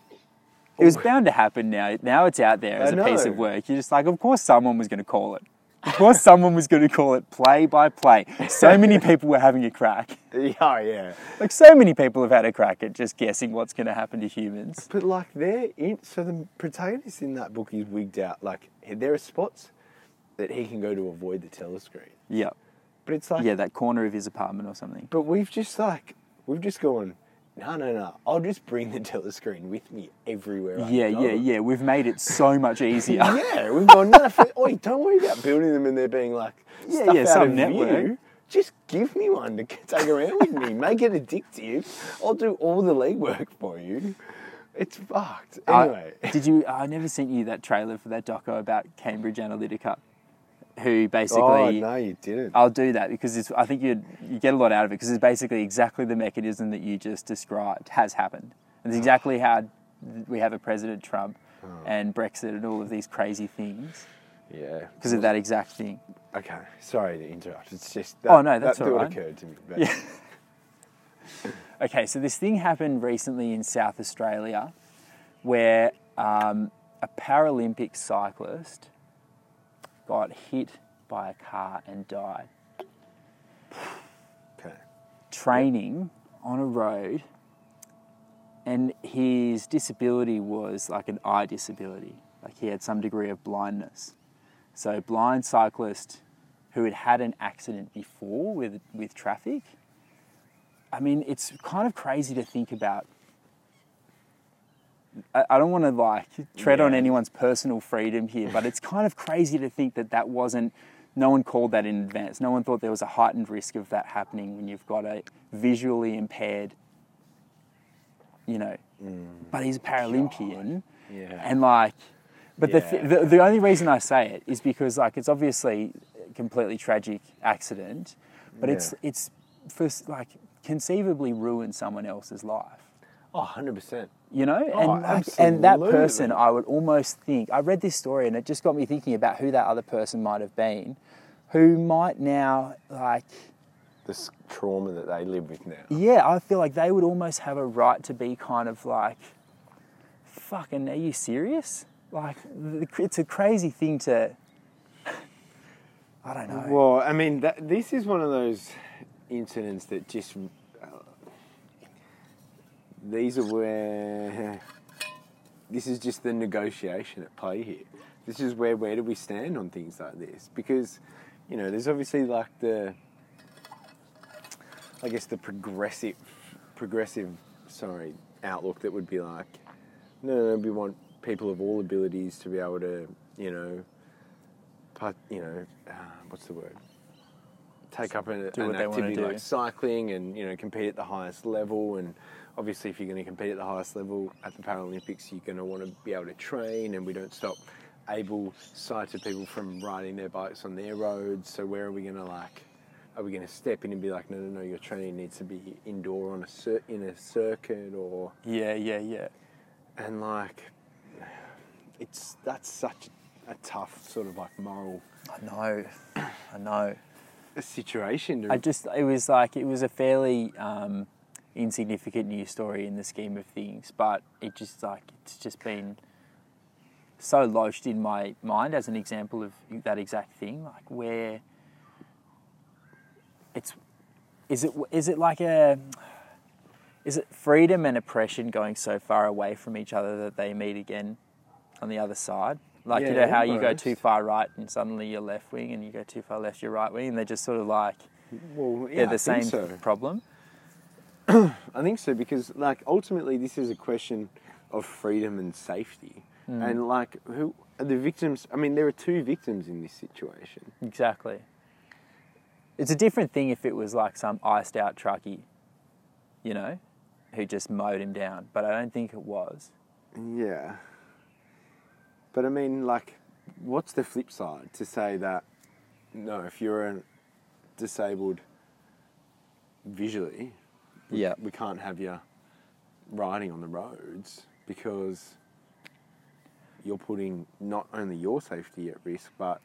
Speaker 2: It was bound to happen. Now, now it's out there as a piece of work. You're just like, of course, someone was going to call it. Of course, someone was going to call it play by play. So many people were having a crack.
Speaker 3: Oh yeah.
Speaker 2: Like so many people have had a crack at just guessing what's going to happen to humans.
Speaker 3: But like they're in, so the protagonist in that book is wigged out. Like there are spots that he can go to avoid the telescreen.
Speaker 2: Yeah,
Speaker 3: But it's like,
Speaker 2: yeah, that corner of his apartment or something.
Speaker 3: but we've just like we've just gone. No, no, no. I'll just bring the telescreen with me everywhere. I
Speaker 2: Yeah,
Speaker 3: go.
Speaker 2: yeah, yeah. We've made it so much easier.
Speaker 3: Yeah, we've got enough. Oi, don't worry about building them and they're being like
Speaker 2: Yeah,
Speaker 3: stuff
Speaker 2: yeah,
Speaker 3: out
Speaker 2: some
Speaker 3: of
Speaker 2: network.
Speaker 3: view. Just give me one to take around with me. Make it addictive. I'll do all the legwork for you. It's fucked.
Speaker 2: Uh,
Speaker 3: Anyway,
Speaker 2: did you? I never sent you that trailer for that doco about Cambridge Analytica, who basically.
Speaker 3: oh no, you didn't.
Speaker 2: I'll do that because it's, I think you you get a lot out of it because it's basically exactly the mechanism that you just described has happened. And it's exactly how we have a President Trump
Speaker 3: Oh.
Speaker 2: and Brexit and all of these crazy things
Speaker 3: yeah.
Speaker 2: because of that exact thing.
Speaker 3: Okay, sorry to interrupt. It's just that,
Speaker 2: Oh, no, that's
Speaker 3: that
Speaker 2: all
Speaker 3: thought
Speaker 2: right.
Speaker 3: occurred to me. But
Speaker 2: Yeah. Okay, so this thing happened recently in South Australia where um, a Paralympic cyclist got hit by a car and died.
Speaker 3: Okay.
Speaker 2: training on a road, and his disability was like an eye disability. Like he had some degree of blindness. So, blind cyclist who had had an accident before with with traffic. I mean, it's kind of crazy to think about. I, I don't want to like tread on anyone's personal freedom here, but it's kind of crazy to think that that wasn't. No one called that in advance. No one thought there was a heightened risk of that happening when you've got a visually impaired, you know. Mm. But he's a Paralympian,
Speaker 3: Yeah.
Speaker 2: and like, but the, th- the the only reason I say it is because like it's obviously a completely tragic accident, but it's
Speaker 3: Yeah.
Speaker 2: it's for like conceivably ruined someone else's life
Speaker 3: Oh, 100%.
Speaker 2: you know
Speaker 3: Oh,
Speaker 2: and and that person i would almost think i read this story and it just got me thinking about who that other person might have been who might now like
Speaker 3: This trauma that they live with now.
Speaker 2: yeah i feel like they would almost have a right to be kind of like fucking are you serious like it's a crazy thing to i don't know
Speaker 3: Well, I mean, that, this is one of those incidents that just. These are where. This is just the negotiation at play here. This is where where do we stand on things like this? Because, you know, there's obviously like the. I guess the progressive, progressive, sorry, outlook that would be like, no, no, we want people of all abilities to be able to, you know, part, you know, uh, what's the word? Take up an,
Speaker 2: Do
Speaker 3: an
Speaker 2: what they
Speaker 3: activity
Speaker 2: do.
Speaker 3: like cycling and you know compete at the highest level. And obviously, if you're going to compete at the highest level at the Paralympics, you're going to want to be able to train. And we don't stop able-sighted people from riding their bikes on their roads. So where are we going to like? Are we going to step in and be like, no, no, no, your training needs to be indoor on a cir- in a circuit or
Speaker 2: yeah yeah yeah
Speaker 3: and like it's that's such a tough sort of like moral
Speaker 2: i know i know
Speaker 3: situation
Speaker 2: I just it was like it was a fairly um, insignificant news story in the scheme of things, but it just like it's just been so lodged in my mind as an example of that exact thing. Like where it's is it is it like a is it freedom and oppression going so far away from each other that they meet again on the other side? Like you know how you go too far right and suddenly you're left wing, and you go too far left, you're right wing, and they're just sort of like
Speaker 3: well yeah,
Speaker 2: they're
Speaker 3: I
Speaker 2: the
Speaker 3: think
Speaker 2: same
Speaker 3: so.
Speaker 2: problem.
Speaker 3: I think so because like ultimately this is a question of freedom and safety hmm. and like who are the victims I mean there are two victims in this situation
Speaker 2: Exactly. It's a different thing if it was like some iced out truckie, you know, who just mowed him down. But I don't think it was.
Speaker 3: yeah but I mean like what's the flip side to say that no if you're a disabled visually
Speaker 2: Yeah.
Speaker 3: we can't have you riding on the roads because you're putting not only your safety at risk, but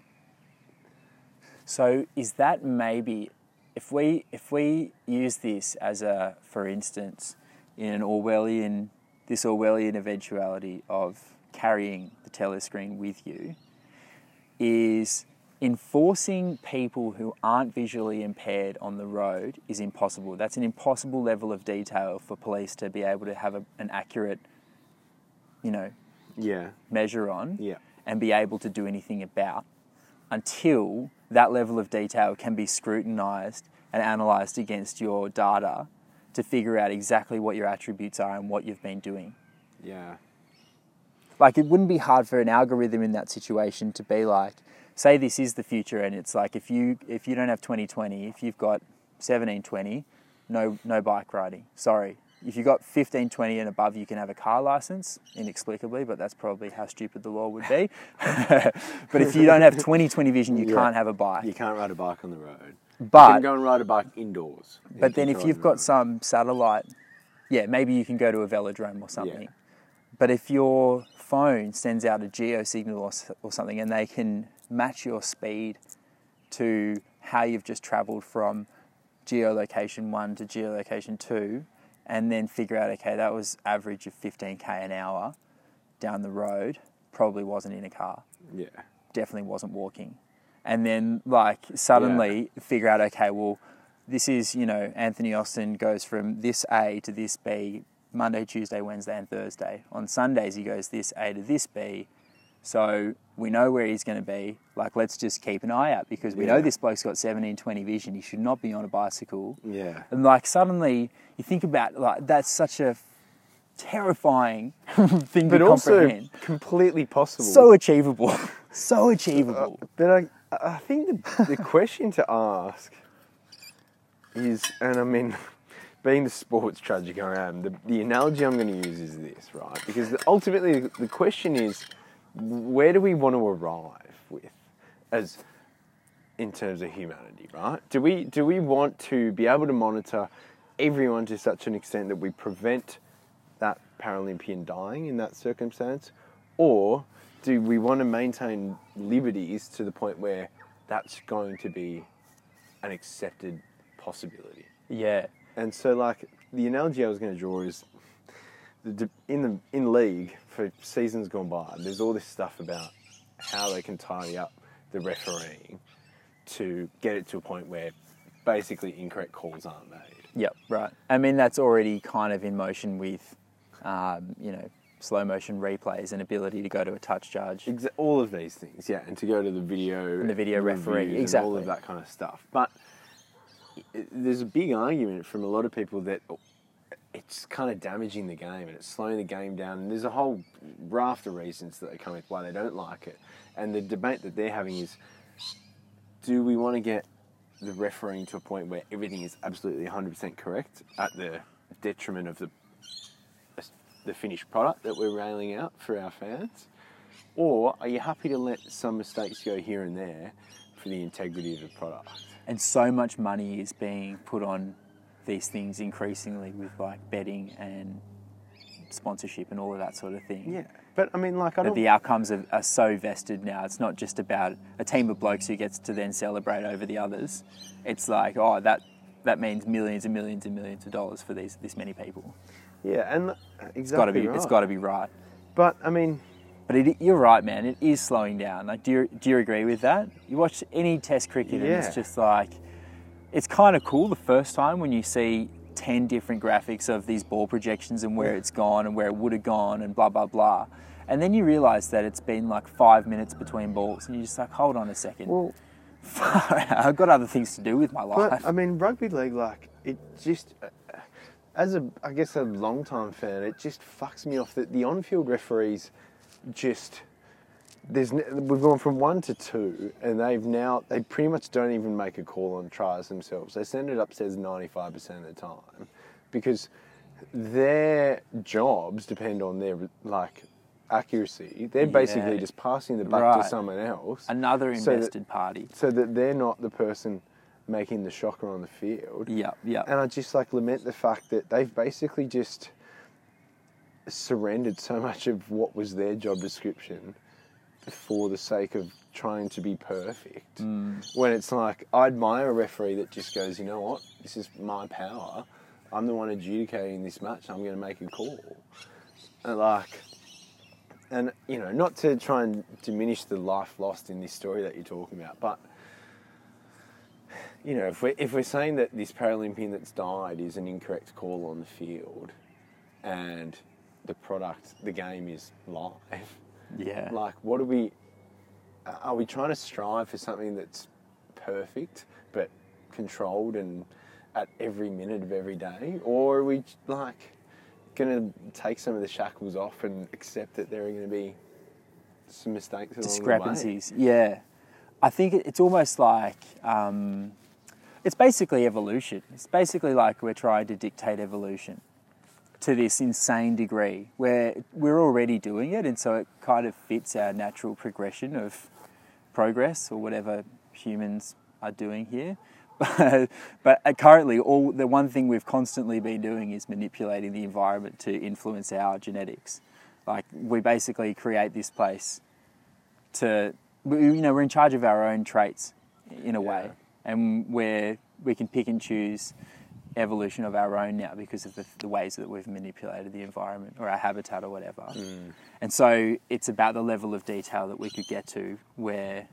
Speaker 2: So is that maybe if we if we use this as a for instance in an Orwellian this Orwellian eventuality of carrying the telescreen with you is enforcing people who aren't visually impaired on the road is impossible. That's an impossible level of detail for police to be able to have a, an accurate, you know,
Speaker 3: yeah,
Speaker 2: measure on
Speaker 3: yeah,
Speaker 2: and be able to do anything about until that level of detail can be scrutinized and analyzed against your data to figure out exactly what your attributes are and what you've been doing.
Speaker 3: Yeah.
Speaker 2: Like it wouldn't be hard for an algorithm in that situation to be like, say this is the future and it's like if you if you don't have 2020, if you've got 1720, no no bike riding. Sorry. If you've got 1520 and above, you can have a car license, inexplicably, but that's probably how stupid the law would be. but if you don't have 2020 vision, you
Speaker 3: Yeah.
Speaker 2: can't have a bike.
Speaker 3: You can't ride a bike on the road. you
Speaker 2: But
Speaker 3: can go and ride a bike indoors.
Speaker 2: But
Speaker 3: You
Speaker 2: then if you've got
Speaker 3: road.
Speaker 2: some satellite, yeah, maybe you can go to a velodrome or something. But if your phone sends out a geo signal or, or something and they can match your speed to how you've just traveled from geolocation one to geolocation two, and then figure out, okay, that was average of 15k an hour down the road, probably wasn't in a car
Speaker 3: Yeah.
Speaker 2: definitely wasn't walking. And then like suddenly figure out, okay, well, this is, you know, Anthony Austin goes from this A to this B Monday, Tuesday, Wednesday, and Thursday. On Sundays he goes this A to this B. So we know where he's going to be. Like, let's just keep an eye out because we know this bloke's got 17, 20 vision. He should not be on a bicycle.
Speaker 3: Yeah.
Speaker 2: And like suddenly you think about like that's such a terrifying thing
Speaker 3: But
Speaker 2: to
Speaker 3: also
Speaker 2: comprehend.
Speaker 3: completely possible.
Speaker 2: So achievable. so achievable.
Speaker 3: Uh, but I, I think the, the question to ask is, and I mean, being the sports tragic I am, the, the analogy I'm going to use is this, right? Because ultimately the, question is, where do we want to arrive with, as in terms of humanity, right? Do we do we want to be able to monitor everyone to such an extent that we prevent that Paralympian dying in that circumstance, or do we want to maintain liberties to the point where that's going to be an accepted possibility?
Speaker 2: Yeah.
Speaker 3: And so, like the analogy I was going to draw is in the in league for seasons gone by. There's all this stuff about how they can tidy up the refereeing to get it to a point where basically incorrect calls aren't made.
Speaker 2: Yep, right. I mean, that's already kind of in motion with, um, you know, slow motion replays and ability to go to a touch judge.
Speaker 3: Exa- all of these things, yeah, and to go to the video
Speaker 2: And the video referee,
Speaker 3: and all of that kind of stuff. But there's a big argument from a lot of people that it's kind of damaging the game and it's slowing the game down. And there's a whole raft of reasons that they come with why they don't like it. And the debate that they're having is, do we want to get the refereeing to a point where everything is absolutely 100% correct at the detriment of the the finished product that we're railing out for our fans? Or are you happy to let some mistakes go here and there for the integrity of the product?
Speaker 2: And so much money is being put on these things increasingly with like betting and sponsorship and all of that sort of thing.
Speaker 3: Yeah, but I mean, like, I
Speaker 2: That
Speaker 3: don't.
Speaker 2: the outcomes are, are so vested now. It's not just about a team of blokes who gets to then celebrate over the others. It's like, oh, that that means millions and millions and millions of dollars for these this many people.
Speaker 3: yeah, and exactly.
Speaker 2: It's got to be.
Speaker 3: Right.
Speaker 2: It's got to be right.
Speaker 3: But I mean,
Speaker 2: But it, you're right, man. It is slowing down. Like, do you, do you agree with that? You watch any Test cricket, and it's just like, it's kind of cool the first time when you see ten different graphics of these ball projections and where it's gone and where it would have gone and blah blah blah, and then you realise that it's been like five minutes between balls, and you're just like, hold on a second.
Speaker 3: well,
Speaker 2: Far out. I've got other things to do with my life.
Speaker 3: But I mean, rugby league, like it just, as a, I guess a long time fan, it just fucks me off that the on-field referees just. There's, we've gone from one to two, and they've now they pretty much don't even make a call on tries themselves. They send it upstairs 95% of the time, because their jobs depend on their like accuracy. They're basically just passing the buck
Speaker 2: Right.
Speaker 3: to someone else
Speaker 2: Another
Speaker 3: so that-
Speaker 2: invested party.
Speaker 3: so that they're not the person making the shocker on the field.
Speaker 2: Yeah, yeah.
Speaker 3: And I just like lament the fact that they've basically just surrendered so much of what was their job description for the sake of trying to be perfect. Mm. When it's like, I admire a referee that just goes, you know what, this is my power. I'm the one adjudicating this match. I'm going to make a call. And like, and you know, not to try and diminish the life lost in this story that you're talking about, but you know, if we're, if we're saying that this Paralympian that's died is an incorrect call on the field and the product, the game is live,
Speaker 2: yeah.
Speaker 3: like, what are we, are we trying to strive for something that's perfect but controlled and at every minute of every day, or are we like going to take some of the shackles off and accept that there are going to be some mistakes along
Speaker 2: discrepancies. Yeah, I think it's almost like um, it's basically evolution. It's basically like we're trying to dictate evolution to this insane degree where we're already doing it, and so it kind of fits our natural progression of progress or whatever humans are doing here. But, but currently, all the one thing we've constantly been doing is manipulating the environment to influence our genetics. Like we basically create this place to, we, you know, we're in charge of our own traits in a way, and we're we can pick and choose evolution of our own now because of the, the ways that we've manipulated the environment or our habitat or whatever. Mm. And so it's about the level of detail that we could get to where.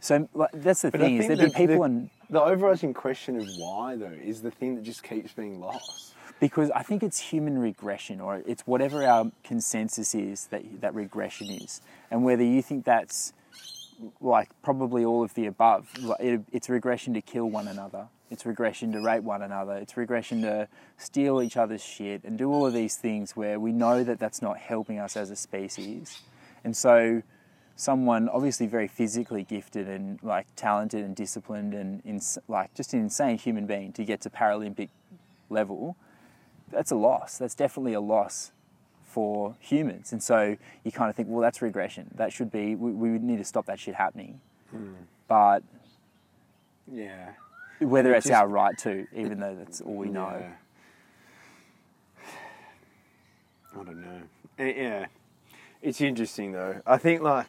Speaker 2: So like, that's the
Speaker 3: But
Speaker 2: thing is there'd be people
Speaker 3: the,
Speaker 2: and
Speaker 3: the overarching question of why though is the thing that just keeps being lost.
Speaker 2: because I think it's human regression, or it's whatever our consensus is that that regression is, and whether you think that's like probably all of the above. it- It's regression to kill one another. It's regression to rape one another. It's regression to steal each other's shit and do all of these things where we know that that's not helping us as a species, and so someone obviously very physically gifted and like talented and disciplined and ins- like just an insane human being to get to Paralympic level, that's a loss. That's definitely a loss for humans. And so you kind of think, well, that's regression. That should be, we, we need to stop that shit happening. Hmm. But
Speaker 3: Yeah.
Speaker 2: whether
Speaker 3: It
Speaker 2: it's
Speaker 3: just-
Speaker 2: our right to, even though that's all we know.
Speaker 3: Yeah. I don't know. Yeah, it's interesting though. I think like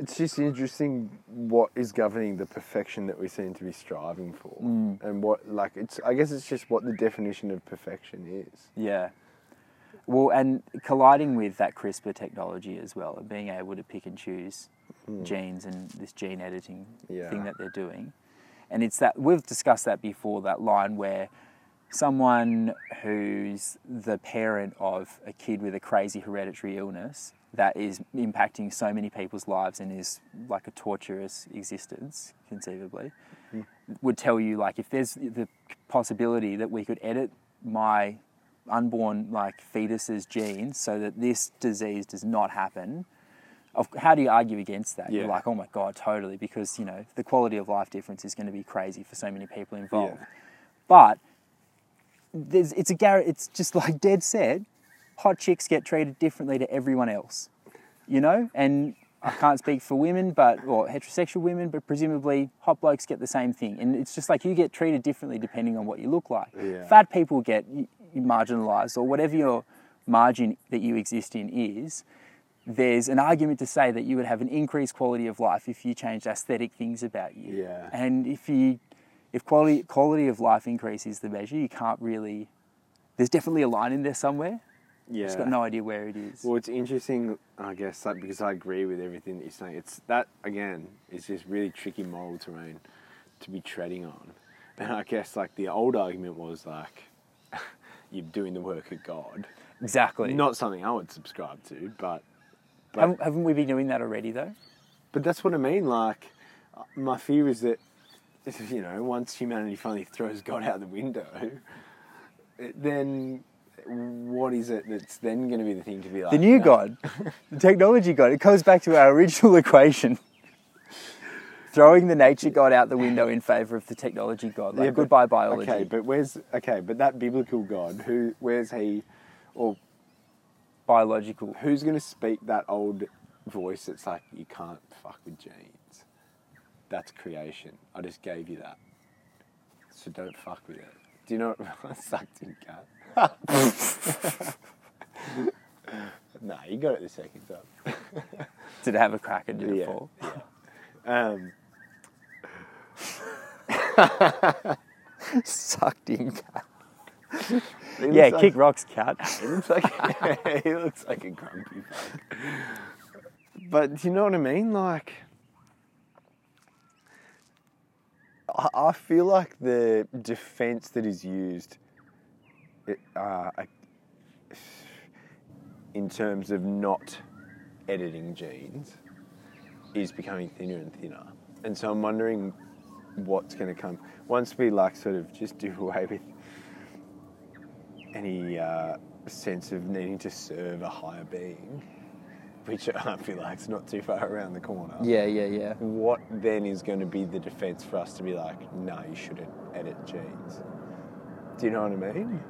Speaker 3: it's just interesting what is governing the perfection that we seem to be striving for,
Speaker 2: Mm.
Speaker 3: and what like it's. I guess it's just what the definition of perfection is.
Speaker 2: Yeah. Well, and colliding with that CRISPR technology as well, and being able to pick and choose genes and this gene editing
Speaker 3: Yeah.
Speaker 2: thing that they're doing. And it's that we've discussed that before that line where someone who's the parent of a kid with a crazy hereditary illness that is impacting so many people's lives and is like a torturous existence, conceivably, hmm. would tell you like if there's the possibility that we could edit my unborn like fetus's genes so that this disease does not happen of, how do you argue against that? You're like oh my god totally because you know the quality of life difference is going to be crazy for so many people involved.
Speaker 3: Yeah.
Speaker 2: but there's, it's a gar- it's just like dead set hot chicks get treated differently to everyone else you know? And i can't speak for women but or heterosexual women but presumably hot blokes get the same thing. And it's just like you get treated differently depending on what you look like.
Speaker 3: Yeah.
Speaker 2: fat people get marginalized or whatever your margin that you exist in is. There's an argument to say that you would have an increased quality of life if you changed aesthetic things about you.
Speaker 3: Yeah.
Speaker 2: and if you if quality quality of life increase is the measure you can't really there's definitely a line in there somewhere
Speaker 3: Yeah.
Speaker 2: just got no idea where it is
Speaker 3: Well, it's interesting, I guess, like, because I agree with everything that you're saying. It's that again is just really tricky moral terrain to be treading on, and I guess like the old argument was like you're doing the work of God.
Speaker 2: exactly
Speaker 3: Not something I would subscribe to, but but,
Speaker 2: haven't, haven't we been doing that already though
Speaker 3: but that's what I mean. Like, my fear is that you know once humanity finally throws God out the window, it- then what is it that's then going to be the thing to be like
Speaker 2: the new
Speaker 3: no.
Speaker 2: god the technology god it goes back to our original equation throwing the nature god out the window in favor of the technology god like
Speaker 3: Yeah, but-
Speaker 2: goodbye biology
Speaker 3: Okay, but where's okay? But that biblical God, who, where's he, or
Speaker 2: biological
Speaker 3: who's going to speak that old voice that's like, you can't fuck with genes. That's creation. I just gave you that, so don't fuck with it. Do you know what I sucked in cat? nah, you got it the second time.
Speaker 2: did it have a crack and did it
Speaker 3: Yeah,
Speaker 2: fall
Speaker 3: Um,
Speaker 2: sucked in cat yeah
Speaker 3: like-
Speaker 2: kick rocks cat
Speaker 3: He looks like he looks like a grumpy fuck. But do you know what I mean? Like, I, I feel like the defense that is used, uh, in terms of not editing genes, is becoming thinner and thinner. And so I'm wondering what's going to come once we like sort of just do away with any uh, sense of needing to serve a higher being, which I feel like is not too far around the corner.
Speaker 2: Yeah, yeah, yeah.
Speaker 3: What then is going to be the defense for us to be like, no, you shouldn't edit genes? Do you know what I mean?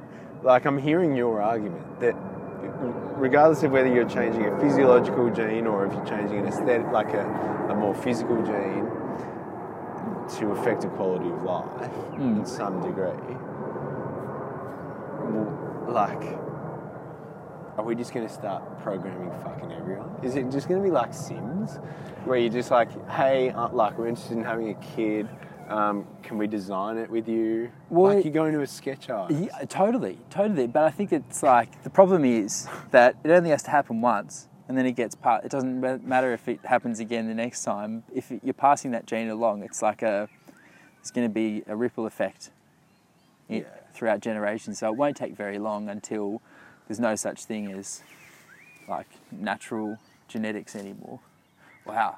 Speaker 3: Like, I'm hearing your argument that regardless of whether you're changing a physiological gene or if you're changing an aesthetic, like a, a more physical gene to affect the quality of life in some degree, like, are we just going to start programming fucking everyone? Is it just going to be like Sims, where you're just like, hey, uh, like we're interested in having a kid, um, can we design it with you?
Speaker 2: Well,
Speaker 3: like you go into a sketch art.
Speaker 2: Yeah, totally, totally. But I think it's like the problem is that it only has to happen once, and then it gets part. It doesn't matter if it happens again the next time. If you're passing that gene along, it's like a, it's going to be a ripple effect
Speaker 3: Yeah.
Speaker 2: throughout generations. So it won't take very long until there's no such thing as like natural genetics anymore. Wow,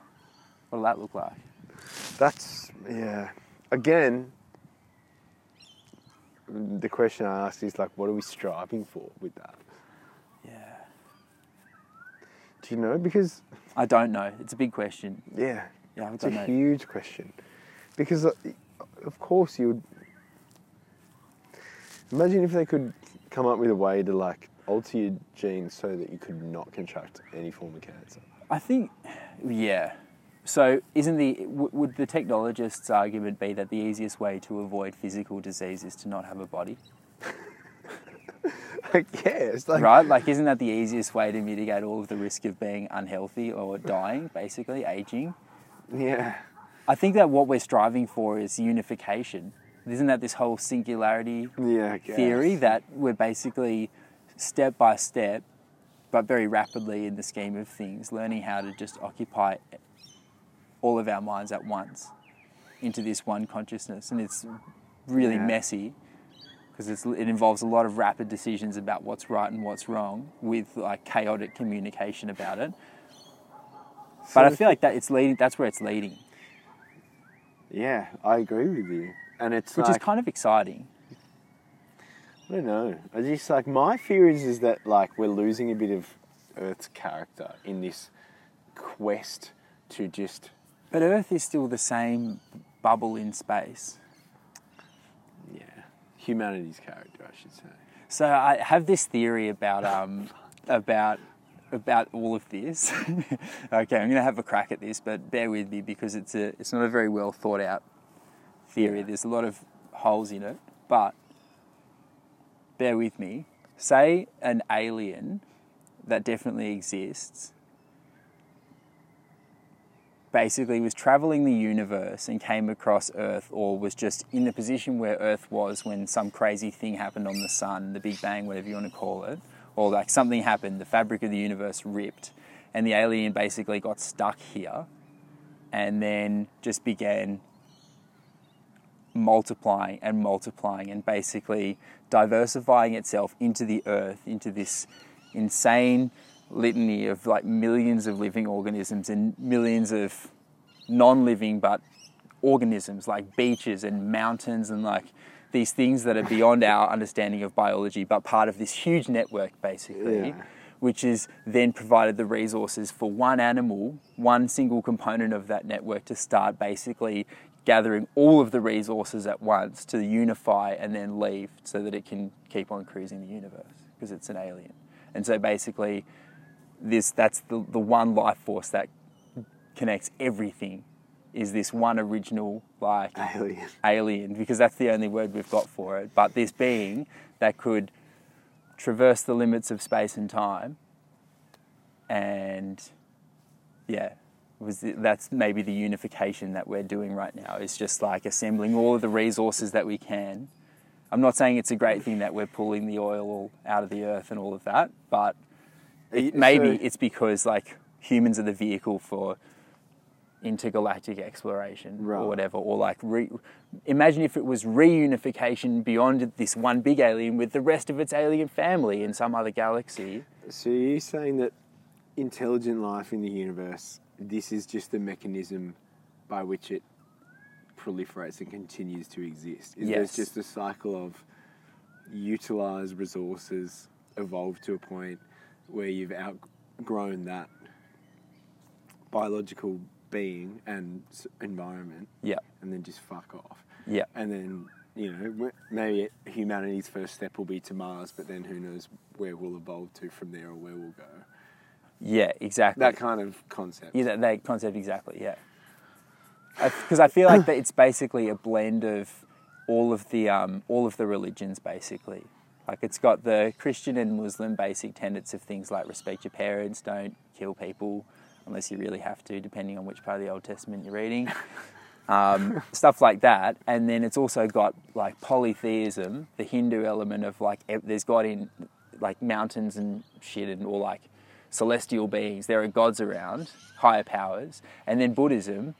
Speaker 2: what'll that look like?
Speaker 3: That's yeah. Again, the question I asked is like, what are we striving for with that?
Speaker 2: Yeah,
Speaker 3: Do you know? Because
Speaker 2: I don't know. It's a big question.
Speaker 3: yeah,
Speaker 2: Yeah,
Speaker 3: it's a
Speaker 2: know.
Speaker 3: huge question. Because uh, of course you would imagine if they could come up with a way to like alter your genes so that you could not contract any form of cancer.
Speaker 2: I think, yeah. So, isn't the w- would the technologist's argument be that the easiest way to avoid physical disease is to not have a body,
Speaker 3: Like yeah, like
Speaker 2: right? Like, isn't that the easiest way to mitigate all of the risk of being unhealthy or dying, basically aging?
Speaker 3: yeah,
Speaker 2: I think that what we're striving for is unification. Isn't that this whole singularity
Speaker 3: yeah.
Speaker 2: Theory that we're basically step by step, but very rapidly in the scheme of things, learning how to just occupy all of our minds at once into this one consciousness. And it's really
Speaker 3: Yeah.
Speaker 2: messy because it involves a lot of rapid decisions about what's right and what's wrong with like chaotic communication about it. But I feel like that it's leading. That's where it's leading,
Speaker 3: yeah, I agree with you. And it's
Speaker 2: which
Speaker 3: like,
Speaker 2: is kind of exciting.
Speaker 3: I don't know. I just like my fear is is that like we're losing a bit of Earth's character in this quest to just
Speaker 2: But Earth is still the same bubble in space.
Speaker 3: yeah humanity's character, I should say.
Speaker 2: So I have this theory about um, about about all of this. okay, I'm going to have a crack at this, but bear with me because it's a it's not a very well thought out theory.
Speaker 3: Yeah.
Speaker 2: There's a lot of holes in it, but bear with me. Say an alien that definitely exists basically was traveling the universe and came across Earth, or was just in the position where Earth was when some crazy thing happened on the sun, the Big Bang, whatever you want to call it, or like something happened, the fabric of the universe ripped, and the alien basically got stuck here and then just began multiplying and multiplying and basically diversifying itself into the earth, into this insane litany of like millions of living organisms and millions of non living but organisms like beaches and mountains and like these things that are beyond our understanding of biology but part of this huge network basically
Speaker 3: Yeah.
Speaker 2: which is then provided the resources for one animal, one single component of that network to start basically gathering all of the resources at once to unify and then leave so that it can keep on cruising the universe because it's an alien. And so basically this that's the, the one life force that connects everything is this one original like
Speaker 3: Alien.
Speaker 2: alien because that's the only word we've got for it. But this being that could traverse the limits of space and time, and yeah, was the, that's maybe the unification that we're doing right now. Is just like assembling all of the resources that we can. I'm not saying it's a great thing that we're pulling the oil out of the earth and all of that, but it,
Speaker 3: So-
Speaker 2: maybe it's because like humans are the vehicle for intergalactic exploration
Speaker 3: Right.
Speaker 2: or whatever or like re- imagine if it was reunification beyond this one big alien with the rest of its alien family in some other galaxy
Speaker 3: So you're saying that intelligent life in the universe, this is just the mechanism by which it proliferates and continues to exist. Is
Speaker 2: Yes.
Speaker 3: there's just a cycle of utilize resources, evolve to a point where you've outgrown that biological being and environment,
Speaker 2: Yeah.
Speaker 3: and then just fuck off.
Speaker 2: Yeah.
Speaker 3: And then you know maybe humanity's first step will be to Mars, but then who knows where we'll evolve to from there or where we'll go.
Speaker 2: Yeah, exactly.
Speaker 3: That kind of concept.
Speaker 2: Yeah, that, that concept exactly. Yeah, because I, feel like that it's basically a blend of all of the um, all of the religions, basically. Like it's got the Christian and Muslim basic tenets of things like respect your parents, don't kill people unless you really have to, depending on which part of the Old Testament you're reading. Um, stuff like that, and then it's also got like polytheism, the Hindu element of like there's God in like mountains and shit, and all like celestial beings. There are gods around, higher powers, and then Buddhism,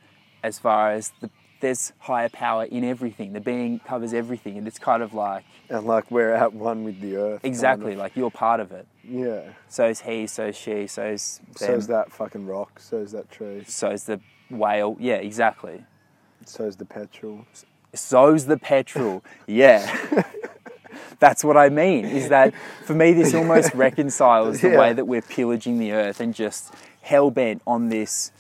Speaker 2: as far as the, there's higher power in everything. The being covers everything, and it's kind of like
Speaker 3: And like we're at one with the earth. kind
Speaker 2: exactly
Speaker 3: of.
Speaker 2: like you're part of it.
Speaker 3: Yeah.
Speaker 2: So's he, so's she, so's them,
Speaker 3: So's that fucking rock. So's that tree.
Speaker 2: so's the whale. Yeah, exactly.
Speaker 3: So's the petrol.
Speaker 2: So's the petrol. Yeah. That's what I mean. Is that for me? This almost reconciles the
Speaker 3: Yeah.
Speaker 2: way that we're pillaging the earth and just hell bent on this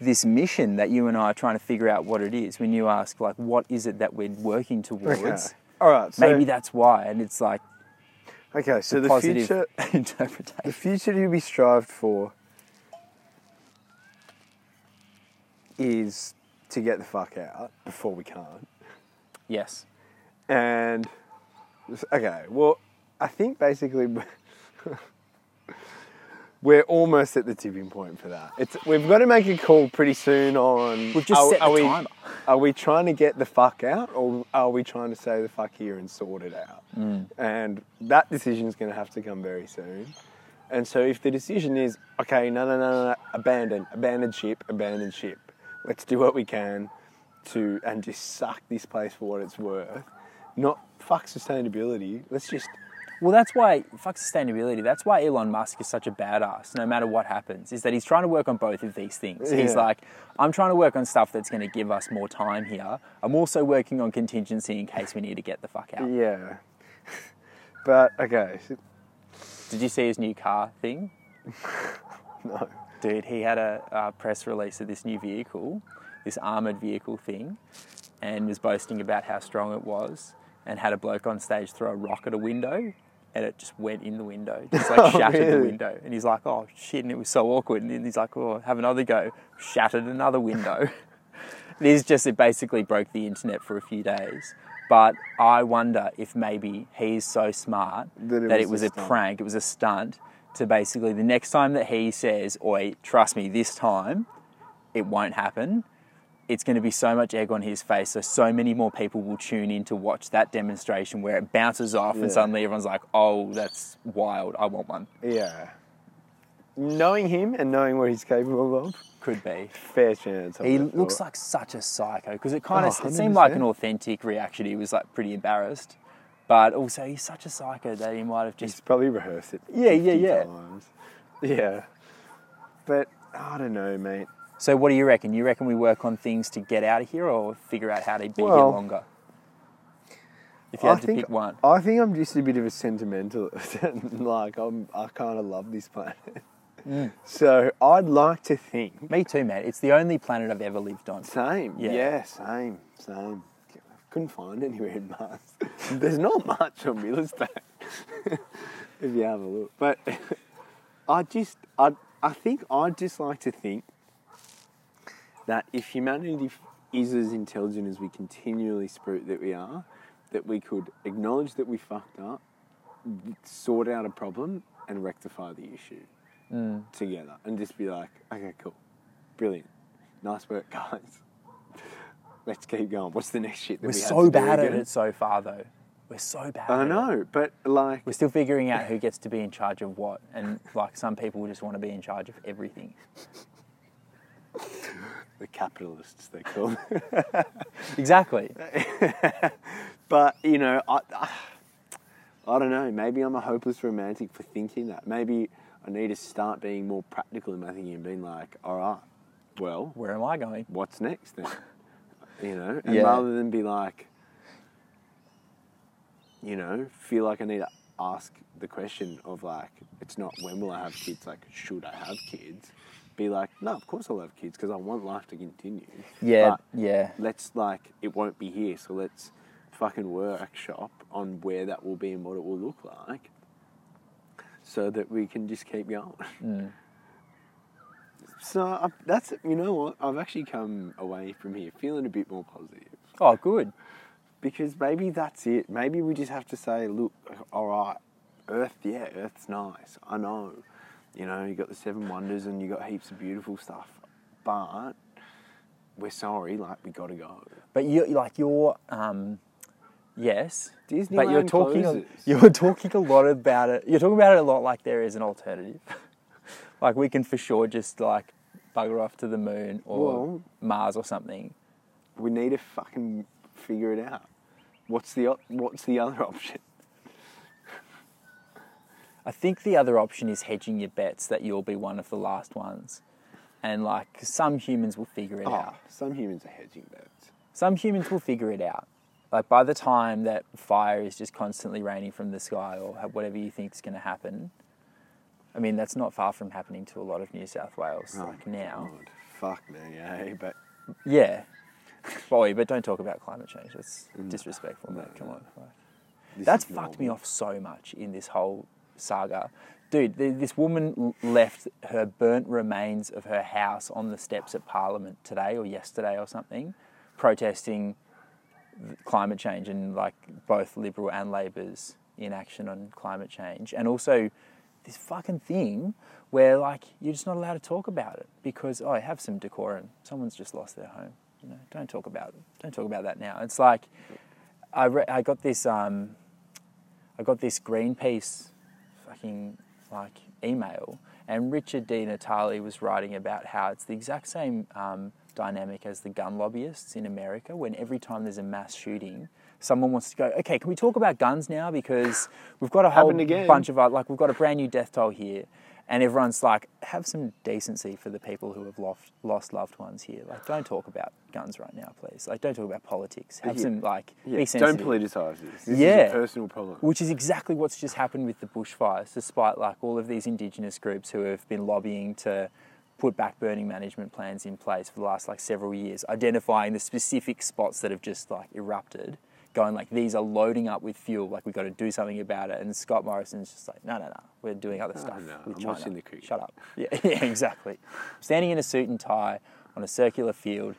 Speaker 2: this mission that you and I are trying to figure out what it is. When you ask, like, what is it that we're working towards?
Speaker 3: Okay. All right. So,
Speaker 2: Maybe that's why, and it's like
Speaker 3: okay. So the
Speaker 2: positive
Speaker 3: future, the future to be strived for is to get the fuck out before we can't.
Speaker 2: Yes.
Speaker 3: And okay, well, I think basically we're almost at the tipping point for that. It's we've got to make a call pretty soon on.
Speaker 2: We've just
Speaker 3: are,
Speaker 2: set the
Speaker 3: are we,
Speaker 2: timer.
Speaker 3: Are we trying to get the fuck out, or are we trying to say the fuck here and sort it out?
Speaker 2: Mm.
Speaker 3: And that decision is going to have to come very soon. And so, if the decision is okay, no, no, no, no, no, abandon, abandon ship, abandon ship. Let's do what we can to and just suck this place for what it's worth. Not fuck sustainability. Let's just
Speaker 2: Well, that's why fuck sustainability. That's why Elon Musk is such a badass. No matter what happens, is that he's trying to work on both of these things. He's like, I'm trying to work on stuff that's going to give us more time here. I'm also working on contingency in case we need to get the fuck out.
Speaker 3: yeah. But okay,
Speaker 2: Did you see his new car thing?
Speaker 3: no.
Speaker 2: Dude, he had a, uh press release of this new vehicle, this armored vehicle thing, and was boasting about how strong it was, and had a bloke on stage throw a rock at a window, and it just went in the window, just like
Speaker 3: Oh,
Speaker 2: shattered the window. And he's like, "Oh shit!" And it was so awkward. And then he's like, "Oh, have another go." Shattered another window. it is just it basically broke the internet for a few days. But I wonder if maybe he's so smart
Speaker 3: That
Speaker 2: that
Speaker 3: it
Speaker 2: it
Speaker 3: was
Speaker 2: was,
Speaker 3: a
Speaker 2: a, prank, it was a stunt to basically the next time that he says, Oi, trust me, this time it won't happen. It's going to be so much egg on his face, so so many more people will tune in to watch that demonstration where it bounces off
Speaker 3: Yeah.
Speaker 2: and suddenly everyone's like, "Oh, that's wild! I want one."
Speaker 3: Yeah. Knowing him and knowing what he's capable of,
Speaker 2: Could be.
Speaker 3: fair chance. I
Speaker 2: He looks
Speaker 3: thought.
Speaker 2: like such a psycho because it kind
Speaker 3: Oh,
Speaker 2: of it seemed like an authentic reaction. He was like pretty embarrassed, but also he's such a psycho that he might have just
Speaker 3: He's probably rehearsed it.
Speaker 2: Yeah, yeah,
Speaker 3: 50
Speaker 2: yeah.
Speaker 3: Times. Yeah. But I don't know, mate.
Speaker 2: So what do you reckon? You reckon we work on things to get out of here or figure out how to be here longer? If you had to pick one.
Speaker 3: I think I'm just a bit of a sentimentalist. like I'm, I kind of love this planet.
Speaker 2: Mm.
Speaker 3: So I'd like to think.
Speaker 2: Me too, man. It's the only planet I've ever lived on.
Speaker 3: Same.
Speaker 2: Yeah.
Speaker 3: Yeah. same. Same. Couldn't find anywhere in Mars. There's not much on real estate. if you have a look. But I just, I, I think I'd just like to think that if humanity is as intelligent as we continually spruik that we are, that we could acknowledge that we fucked up, sort out a problem, and rectify the issue mm. together, and just be like, okay, cool, brilliant, nice work, guys. Let's keep going. What's the next shit that
Speaker 2: We're
Speaker 3: we have
Speaker 2: so
Speaker 3: to do
Speaker 2: bad at it so far, though. We're so bad.
Speaker 3: I
Speaker 2: at it.
Speaker 3: know, but like,
Speaker 2: We're still figuring out who gets to be in charge of what, and like some people just want to be in charge of everything.
Speaker 3: The capitalists, they call.
Speaker 2: Exactly.
Speaker 3: But you know, I, I, I don't know. Maybe I'm a hopeless romantic for thinking that. Maybe I need to start being more practical in my thinking and being like, all right, well,
Speaker 2: Where am I going?
Speaker 3: what's next then? you know, and
Speaker 2: Yeah.
Speaker 3: rather than be like, you know, feel like I need to ask the question of like, it's not when will I have kids, like, should I have kids? Be like, no, of course I'll have kids because I want life to continue.
Speaker 2: Yeah,
Speaker 3: But
Speaker 2: yeah.
Speaker 3: let's like, it won't be here, so let's fucking workshop on where that will be and what it will look like, so that we can just keep going.
Speaker 2: Mm.
Speaker 3: So I, that's you know what I've actually come away from here feeling a bit more positive
Speaker 2: Oh, good.
Speaker 3: because maybe that's it. Maybe we just have to say, look, all right, Earth, yeah, Earth's nice. I know, you know, you got the seven wonders and you got heaps of beautiful stuff, but we're sorry, like we got to go.
Speaker 2: But you like you're um, yes, Disney. but you're talking
Speaker 3: closes.
Speaker 2: you're talking a lot about it. You're talking about it a lot like there is an alternative. like we can for sure just like bugger off to the moon or
Speaker 3: Well-
Speaker 2: Mars or something.
Speaker 3: We need to fucking figure it out. What's the what's the other option?
Speaker 2: I think the other option is hedging your bets that you'll be one of the last ones. And like some humans will figure it
Speaker 3: Oh,
Speaker 2: out.
Speaker 3: some humans are hedging bets.
Speaker 2: Some humans will figure it out. Like by the time that fire is just constantly raining from the sky or whatever you think is going to happen. I mean, that's not far from happening to a lot of New South Wales
Speaker 3: Oh
Speaker 2: like now.
Speaker 3: God. Fuck me, eh? But
Speaker 2: Yeah. Boy, but don't talk about climate change. That's
Speaker 3: No,
Speaker 2: disrespectful,
Speaker 3: no,
Speaker 2: mate. Come
Speaker 3: no.
Speaker 2: on. Like, That's fucked me off so much in this whole saga. Dude, this woman left her burnt remains of her house on the steps at Parliament today or yesterday or something, protesting climate change and like both Liberal and Labor's inaction on climate change. And also this fucking thing where like you're just not allowed to talk about it because oh, I have some decorum. Someone's just lost their home. You know, don't talk about it. Don't talk about that now. It's like I re- I got this um, I got this Greenpeace fucking like email, and Richard Di Natale was writing about how it's the exact same um, dynamic as the gun lobbyists in America. When every time there's a mass shooting, someone wants to go, okay, can we talk about guns now because we've got a whole bunch of uh, like we've got a brand new death toll here. And everyone's like, have some decency for the people who have lost, lost loved ones here. Like, don't talk about guns right now, please. Like, don't talk about politics. Have
Speaker 3: Yeah.
Speaker 2: some, like,
Speaker 3: Yeah,
Speaker 2: be
Speaker 3: don't politicise this. This
Speaker 2: Yeah.
Speaker 3: is a personal problem.
Speaker 2: which is exactly what's just happened with the bushfires, despite like all of these indigenous groups who have been lobbying to put back burning management plans in place for the last like several years, identifying the specific spots that have just like erupted, going like these are loading up with fuel, like we've got to do something about it. And Scott Morrison's just like, no, no, no, we're doing other stuff.
Speaker 3: no,
Speaker 2: with
Speaker 3: I'm
Speaker 2: China.
Speaker 3: watching the cricket."
Speaker 2: Shut up. Yeah, yeah, exactly. Standing in a suit and tie on a circular field,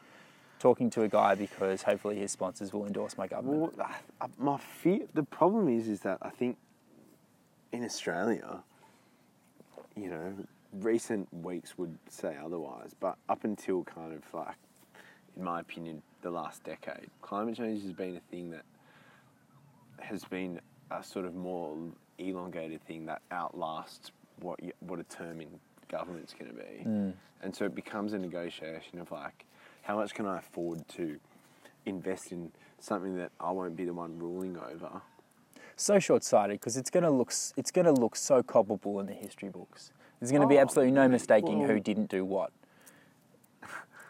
Speaker 2: talking to a guy because hopefully his sponsors will endorse my government.
Speaker 3: Well, I- I- my fear, the problem is, is that I think in Australia, you know, recent weeks would say otherwise, but up until kind of like, in my opinion, the last decade, climate change has been a thing that has been a sort of more elongated thing that outlasts what you, what a term in government's going to be,
Speaker 2: Mm.
Speaker 3: and so it becomes a negotiation of like, how much can I afford to invest in something that I won't be the one ruling over?
Speaker 2: so short-sighted because it's going to look it's going to look so culpable in the history books. There's going to be
Speaker 3: Oh,
Speaker 2: absolutely no mistaking who didn't do what.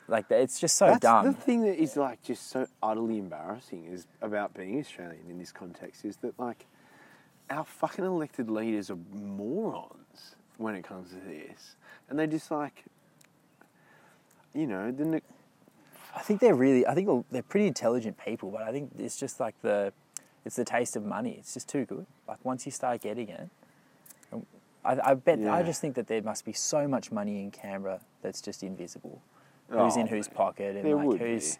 Speaker 2: Like that, it's just so
Speaker 3: That's
Speaker 2: dumb.
Speaker 3: the thing that is like just so utterly embarrassing is about being Australian in this context is that like our fucking elected leaders are morons when it comes to this, and they just like, you know, the
Speaker 2: I think they're really, I think they're pretty intelligent people, but I think it's just like the, it's the taste of money. It's just too good. Like once you start getting it, um, I, I bet, I just think that there must be so much money in Canberra that's just invisible. Who's
Speaker 3: Oh,
Speaker 2: in whose pocket and like who's,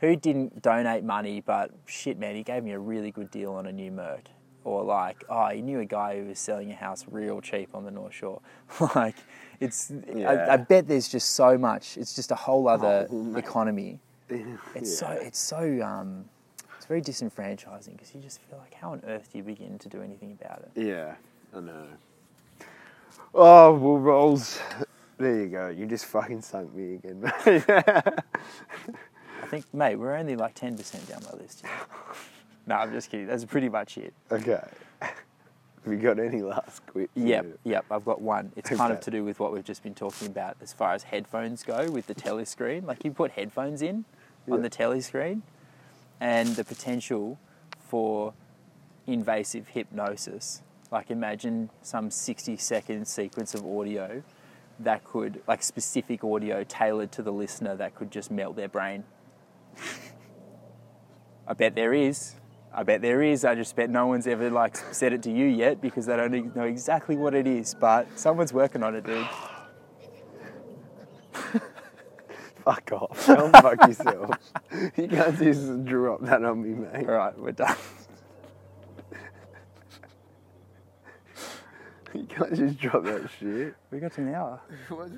Speaker 3: be.
Speaker 2: who didn't donate money, but shit, man, he gave me a really good deal on a new Merc. Or like, oh, he knew a guy who was selling a house real cheap on the North Shore. like, it's, I,
Speaker 3: Yeah.
Speaker 2: I bet there's just so much. It's just a whole other
Speaker 3: Oh,
Speaker 2: economy. It's so it's so um, it's very disenfranchising because you just feel like, how on earth do you begin to do anything about it?
Speaker 3: Yeah, I know. Oh, well, Rolls. There you go. You just fucking sunk me again, mate.
Speaker 2: I think, mate, we're only like ten percent down my list. Here. no, I'm just kidding. That's pretty much it.
Speaker 3: okay. Have you got any last quick?
Speaker 2: Yep, yep. I've got one. It's kind of to do with what we've just been talking about as far as headphones go with the telescreen. Like you put headphones in, on the telly screen, and the potential for invasive hypnosis. Like imagine some 60 second sequence of audio that could, like specific audio tailored to the listener that could just melt their brain. I bet there is. I bet there is. I just bet no one's ever like said it to you yet because they don't know exactly what it is. But someone's working on it, dude.
Speaker 3: Fuck off. Don't fuck yourself. You can't just drop that on me, mate.
Speaker 2: All right, we're done.
Speaker 3: You can't just drop that shit.
Speaker 2: We got an hour.
Speaker 3: What's